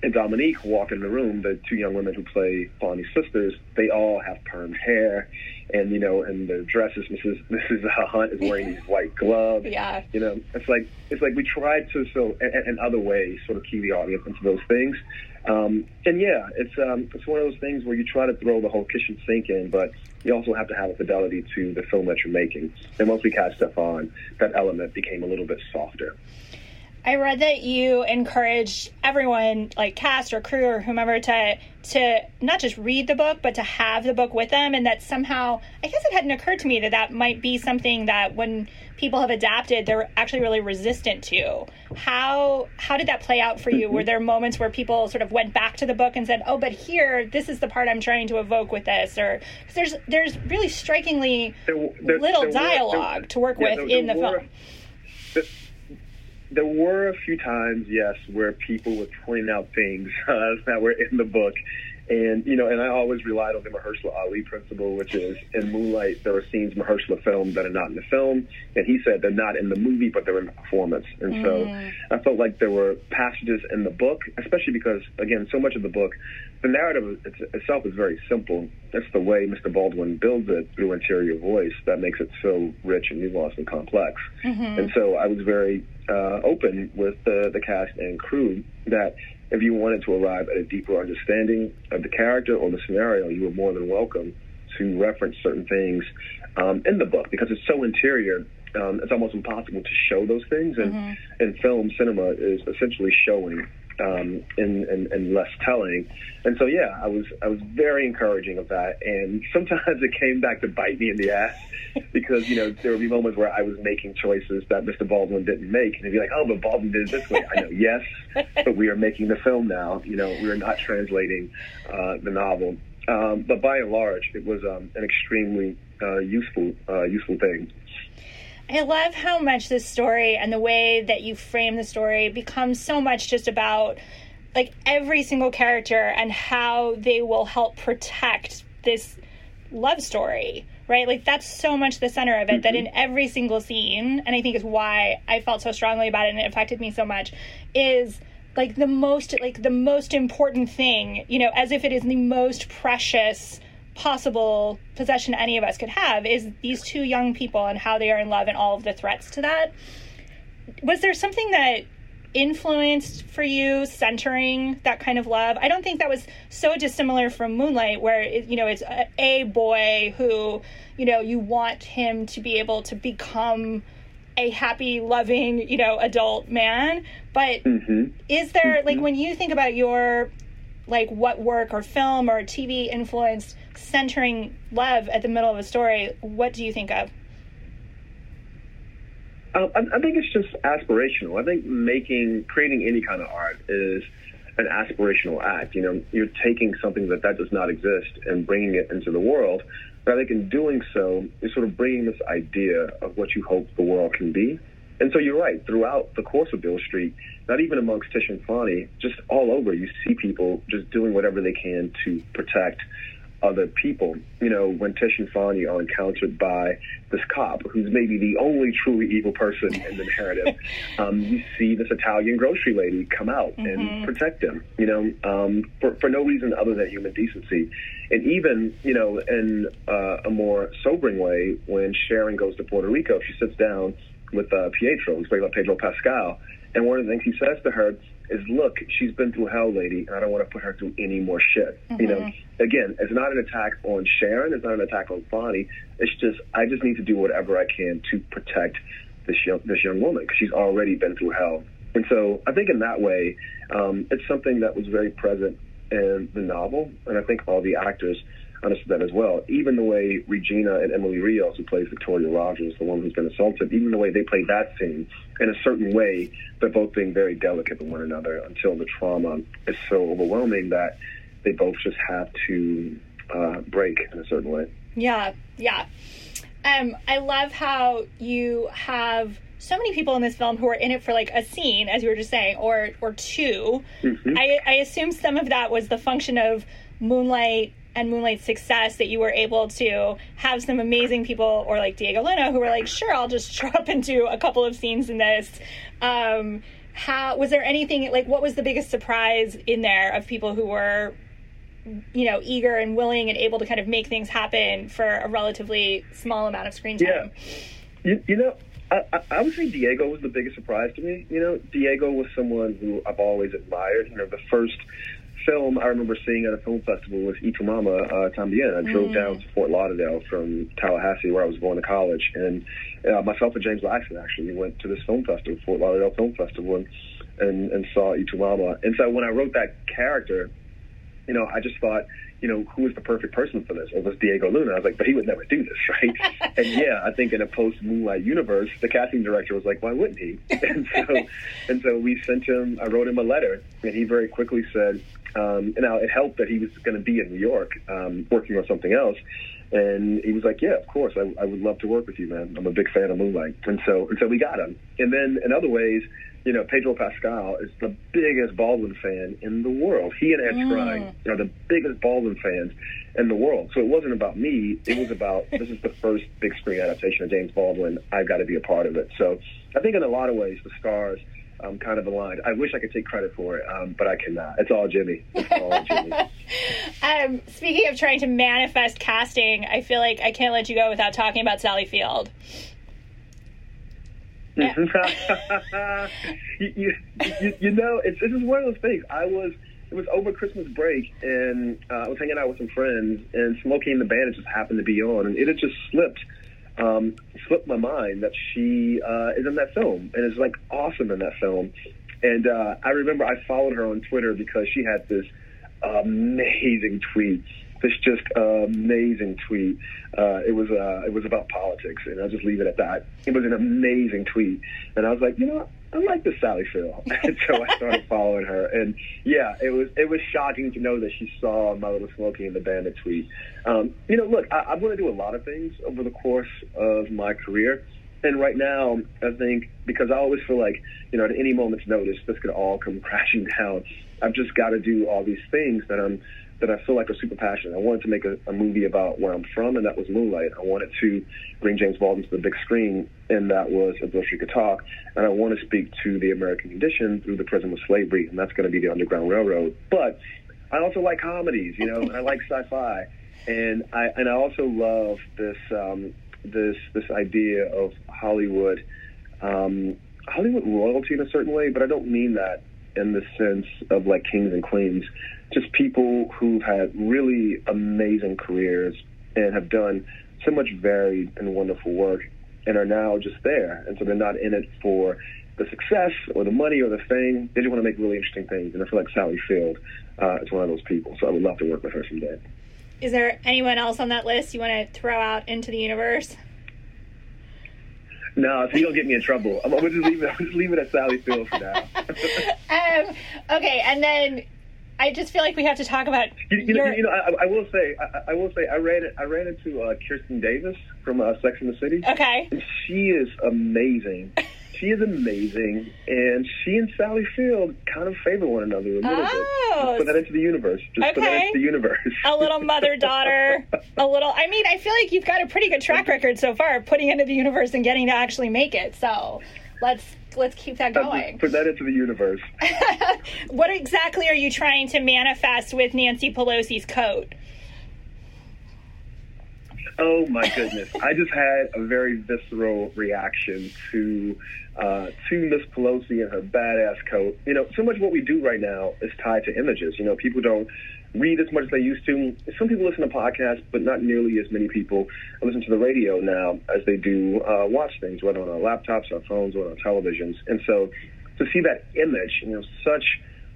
and Dominique walk in the room, the two young women who play Fonny's sisters, they all have permed hair, and you know, and the dresses. Mrs. Mrs. Hunt is wearing these white gloves.
Yeah,
you know, it's like it's like we tried to so in, in other ways sort of key the audience into those things. Um, and yeah, it's um, it's one of those things where you try to throw the whole kitchen sink in, but you also have to have a fidelity to the film that you're making. And once we cast Stephan, that element became a little bit softer.
I read that you encouraged everyone, like cast or crew or whomever, to to not just read the book, but to have the book with them, and that somehow, I guess it hadn't occurred to me that that might be something that when people have adapted, they're actually really resistant to. How how did that play out for you? Were there moments where people sort of went back to the book and said, "Oh, but here, this is the part I'm trying to evoke with this," or there's there's really strikingly there, there, little there dialogue were, to work yeah, with in the were, film
there were a few times, yes, where people were pointing out things uh, that were in the book And you know, and I always relied on the Mahershala Ali principle, which is in Moonlight there are scenes Mahershala filmed that are not in the film, and he said they're not in the movie, but they're in the performance. And mm. so I felt like there were passages in the book, especially because again, so much of the book, the narrative itself is very simple. That's the way Mr. Baldwin builds it through interior voice that makes it so rich and nuanced and complex. Mm-hmm. And so I was very uh, open with the, the cast and crew that if you wanted to arrive at a deeper understanding of the character or the scenario, you were more than welcome to reference certain things um, in the book because it's so interior. Um, it's almost impossible to show those things, and, mm-hmm. and film cinema is essentially showing um, and, and, and less telling. And so, yeah, I was I was very encouraging of that. And sometimes it came back to bite me in the ass because you know there would be moments where I was making choices that Mr. Baldwin didn't make, and he'd be like, "Oh, but Baldwin did it this way." I know, yes, but we are making the film now. You know, we are not translating uh, the novel. Um, but by and large, it was um, an extremely uh, useful uh, useful thing.
I love how much this story and the way that you frame the story becomes so much just about like every single character and how they will help protect this love story right like that's so much the center of it mm-hmm. that in every single scene and i think is why i felt so strongly about it and it affected me so much is like the most like the most important thing you know as if it is the most precious possible possession any of us could have is these two young people and how they are in love and all of the threats to that. Was there something that influenced for you centering that kind of love? I don't think that was so dissimilar from Moonlight, where it, you know it's a, a boy who you know you want him to be able to become a happy, loving, you know, adult man. But mm-hmm. is there mm-hmm. like when you think about your like what work or film or TV influenced centering love at the middle of a story, what do you think of?
I, I think it's just aspirational. I think making, creating any kind of art is an aspirational act. You know, you're taking something that that does not exist and bringing it into the world. But I think in doing so, you're sort of bringing this idea of what you hope the world can be. And so you're right. Throughout the course of Beale Street, not even amongst Tish and Fonny, just all over, you see people just doing whatever they can to protect other people. You know, when Tish and Fonny are encountered by this cop, who's maybe the only truly evil person in the narrative, um, you see this Italian grocery lady come out mm-hmm. and protect him. You know, um, for for no reason other than human decency. And even you know, in uh, a more sobering way, when Sharon goes to Puerto Rico, she sits down with uh, Pietro, who's played by Pedro Pascal, and one of the things he says to her is, look, she's been through hell, lady, and I don't want to put her through any more shit. Mm-hmm. You know, mm-hmm. again, it's not an attack on Sharon, it's not an attack on Bonnie. It's just I just need to do whatever I can to protect this young this young woman because she's already been through hell. And so I think in that way, um, it's something that was very present in the novel, and I think all the actors understood that as well. Even the way Regina and Emily Rios, who plays Victoria Rogers, the one who's been assaulted, even the way they played that scene in a certain way, they're both being very delicate with one another until the trauma is so overwhelming that they both just have to uh, break in a certain way.
Yeah, yeah. Um, I love how you have so many people in this film who are in it for like a scene, as you were just saying, or or 2 mm-hmm. I, I assume some of that was the function of Moonlight and Moonlight's success that you were able to have some amazing people, or like Diego Luna, who were like, sure, I'll just drop into a couple of scenes in this. Um, how was there anything like what was the biggest surprise in there of people who were you know eager and willing and able to kind of make things happen for a relatively small amount of screen time
yeah you, you know I, I would say Diego was the biggest surprise to me. You know, Diego was someone who I've always admired. You know, the first film I remember seeing at a film festival was Y Tu Mama uh, Tambien. I drove mm. down to Fort Lauderdale from Tallahassee, where I was going to college, and uh, myself and James Laxton actually went to this film festival, Fort Lauderdale Film Festival, and and, and saw Y Tu Mama. And so when I wrote that character, you know, I just thought, you know, who is the perfect person for this? It was Diego Luna. I was like, but he would never do this, right? and yeah, I think in a post Moonlight universe, the casting director was like, why wouldn't he? And so, and so we sent him. I wrote him a letter, and he very quickly said, um, and now it helped that he was going to be in New York um, working on something else. And he was like, "Yeah, of course, I, I would love to work with you, man. I'm a big fan of Moonlight." And so, and so we got him. And then in other ways, you know, Pedro Pascal is the biggest Baldwin fan in the world. He and Ed
Mm.
Skrein are the biggest Baldwin fans in the world. So it wasn't about me. It was about this is the first big screen adaptation of James Baldwin. I've got to be a part of it. So I think in a lot of ways the stars um, kind of aligned. I wish I could take credit for it, um, but I cannot. It's all Jimmy. It's all Jimmy.
Um, speaking of trying to manifest casting, I feel like I can't let you go without talking about Sally Field.
you, you, you, you know, it's, this is one of those things. I was, it was over Christmas break, and uh, I was hanging out with some friends, and Smokey and the Bandit just happened to be on, and it had just slipped, um, slipped my mind that she uh, is in that film, and is like awesome in that film. And uh, I remember I followed her on Twitter because she had this amazing tweet this just amazing tweet. Uh, it was uh, it was about politics, and I'll just leave it at that. It was an amazing tweet, and I was like, you know? I like this Sally Field, and so I started following her. And yeah, it was it was shocking to know that she saw my little Smokey and the Bandit tweet. Um, you know, look, I, I'm going to do a lot of things over the course of my career. And right now, I think because I always feel like, you know, at any moment's notice, this could all come crashing down. I've just got to do all these things that I'm that I feel like are super passionate. I wanted to make a, a movie about where I'm from, and that was Moonlight. I wanted to bring James Baldwin to the big screen, and that was A Street Could Talk. And I want to speak to the American condition through the prism of slavery, and that's going to be the Underground Railroad. But I also like comedies, you know, and I like sci-fi, and I and I also love this um, this this idea of Hollywood, um, Hollywood royalty in a certain way, but I don't mean that in the sense of like kings and queens, just people who've had really amazing careers and have done so much varied and wonderful work and are now just there. And so they're not in it for the success or the money or the fame. They just want to make really interesting things. And I feel like Sally Field uh, is one of those people. So I would love to work with her someday.
Is there anyone else on that list you want to throw out into the universe?
No, so you don't get me in trouble. I'm, I'm gonna just leave it. I'm just leave it at Sally Field for now.
Um, okay, and then I just feel like we have to talk about
You, you, know, you know, I, I will say, I, I will say, I ran it. I ran into uh, Kristin Davis from uh, Sex and the City.
okay.
And she is amazing. She is amazing, and she and Sally Field kind of favor one another a little bit.
Oh.
Just put that into the universe. Just put that
Okay.
into the universe.
a little mother daughter, a little. I mean, I feel like you've got a pretty good track record so far, putting into the universe and getting to actually make it. So let's let's keep that going.
Put that into the universe.
what exactly are you trying to manifest with Nancy Pelosi's coat?
Oh my goodness! I just had a very visceral reaction to uh, to Miss Pelosi and her badass coat. You know, so much of what we do right now is tied to images. You know, people don't read as much as they used to. Some people listen to podcasts, but not nearly as many people listen to the radio now as they do uh, watch things, whether on our laptops, our phones, or on our televisions. And so, to see that image, you know, such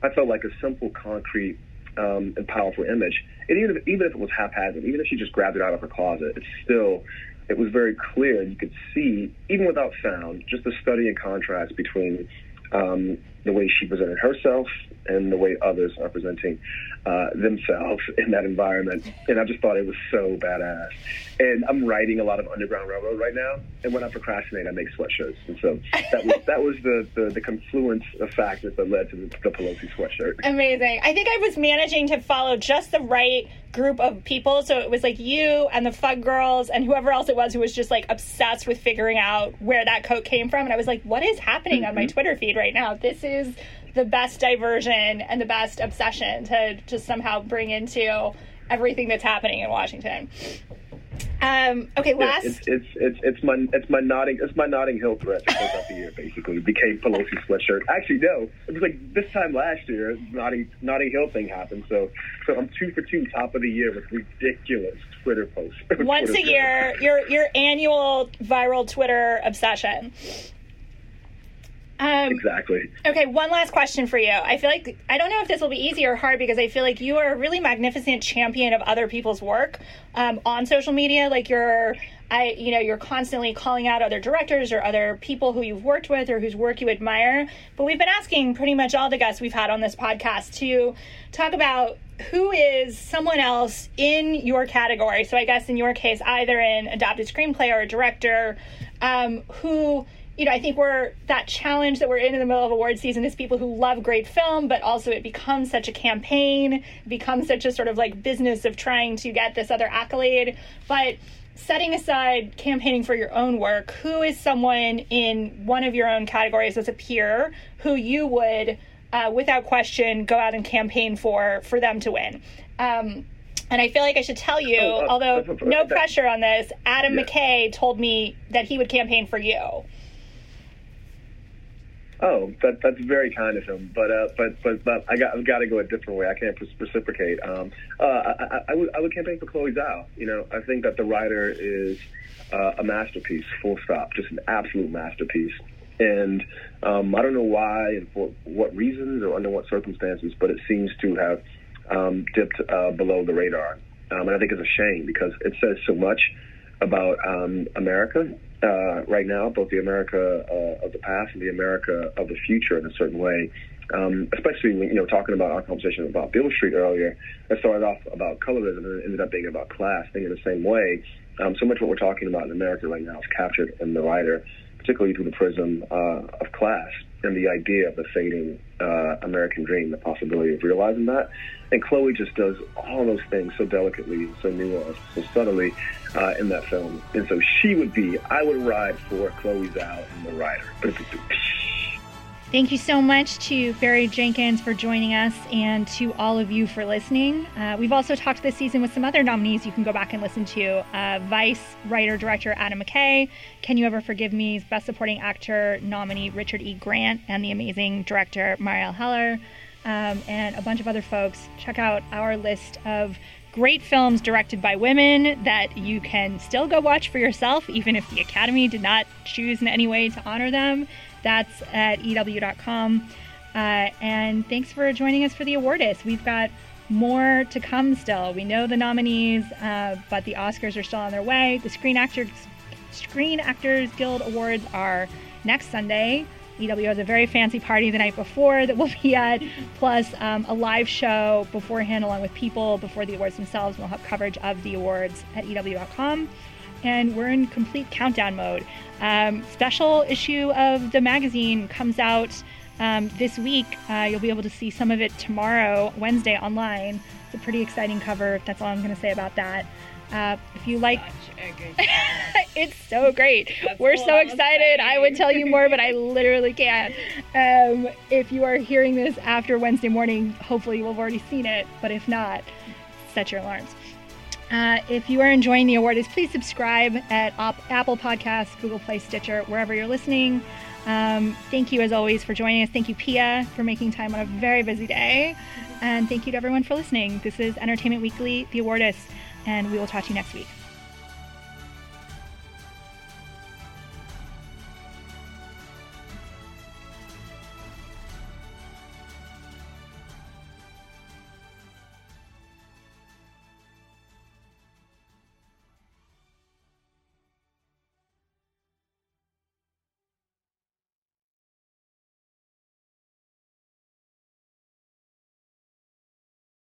I felt like a simple, concrete um, and powerful image. And even if, even if it was haphazard, even if she just grabbed it out of her closet, it's still it was very clear. You could see, even without sound, just the study and contrast between um, the way she presented herself and the way others are presenting uh, themselves in that environment. And I just thought it was so badass. And I'm writing a lot of Underground Railroad right now, and when I procrastinate, I make sweatshirts. And so that was that was the, the, the confluence of factors that led to the, the Pelosi sweatshirt.
Amazing. I think I was managing to follow just the right group of people. So it was like you and the Fug Girls and whoever else it was who was just like obsessed with figuring out where that coat came from. And I was like, what is happening on my Twitter feed right now? This is the best diversion and the best obsession to just somehow bring into everything that's happening in Washington. Um, okay,
Yeah,
last.
it's, it's it's it's my it's my Notting it's my Notting Hill threat to close out the year. Basically, it became Pelosi sweatshirt. Actually, no, it was like this time last year. Notting Notting Hill thing happened. So so I'm two for two, top of the year with ridiculous Twitter posts.
once
Twitter
a year, your your annual viral Twitter obsession. Um,
Exactly.
Okay, one last question for you. I feel like I don't know if this will be easy or hard because I feel like you are a really magnificent champion of other people's work um, on social media. Like you're I, you know, you're constantly calling out other directors or other people who you've worked with or whose work you admire. But we've been asking pretty much all the guests we've had on this podcast to talk about who is someone else in your category. So I guess in your case, either an adopted screenplay or a director um, who you know, I think we're that challenge that we're in in the middle of award season is people who love great film, but also it becomes such a campaign, becomes such a sort of like business of trying to get this other accolade. But setting aside campaigning for your own work, who is someone in one of your own categories as a peer who you would, uh, without question, go out and campaign for for them to win? Um, and I feel like I should tell you, oh, uh, although no pressure on this, Adam yeah. McKay told me that he would campaign for you.
Oh, that, that's very kind of him. But uh, but but but I got I've got to go a different way. I can't reciprocate. Um, uh, I, I, I, would I would campaign for Chloe Zhao. You know, I think that the Rider is uh, a masterpiece. Full stop. Just an absolute masterpiece. And um, I don't know why and for what reasons or under what circumstances, but it seems to have um, dipped uh, below the radar. Um, and I think it's a shame because it says so much about um, America uh, right now, both the America uh, of the past and the America of the future in a certain way. Um, especially when, you know, talking about our conversation about Beale Street earlier, it started off about colorism and ended up being about class. I think in the same way, um, so much of what we're talking about in America right now is captured in the Rider, particularly through the prism uh, of class and the idea of the fading uh, American dream, the possibility of realizing that. And Chloe just does all those things so delicately, so nuanced, so subtly uh, in that film. And so she would be, I would ride for Chloe Zhao in The Rider.
Thank you so much to Barry Jenkins for joining us and to all of you for listening. Uh, we've also talked this season with some other nominees you can go back and listen to. Uh, Vice writer director Adam McKay, Can You Ever Forgive Me's Best Supporting Actor nominee Richard E. Grant, and the amazing director Marielle Heller, um, and a bunch of other folks. Check out our list of great films directed by women that you can still go watch for yourself, even if the Academy did not choose in any way to honor them. That's at EW.com. Uh, and thanks for joining us for the Awardist. We've got more to come still. We know the nominees, uh, but the Oscars are still on their way. The Screen Actors Screen Actors Guild Awards are next Sunday. EW has a very fancy party the night before that we'll be at, plus um, a live show beforehand along with people before the awards themselves. We'll have coverage of the awards at EW.com and we're in complete countdown mode. Um, special issue of the magazine comes out um, this week. Uh, you'll be able to see some of it tomorrow, Wednesday, online. It's a pretty exciting cover. That's all I'm going to say about that. Uh, if you like, it's so great. That's We're so excited. I would tell you more, but I literally can't. Um, if you are hearing this after Wednesday morning, hopefully you will have already seen it. But if not, set your alarms. Uh, if you are enjoying the award, please subscribe at Op- Apple Podcasts, Google Play, Stitcher, wherever you're listening. Um, thank you, as always, for joining us. Thank you, Pia, for making time on a very busy day. And thank you to everyone for listening. This is Entertainment Weekly, The Awardist, and we will talk to you next week.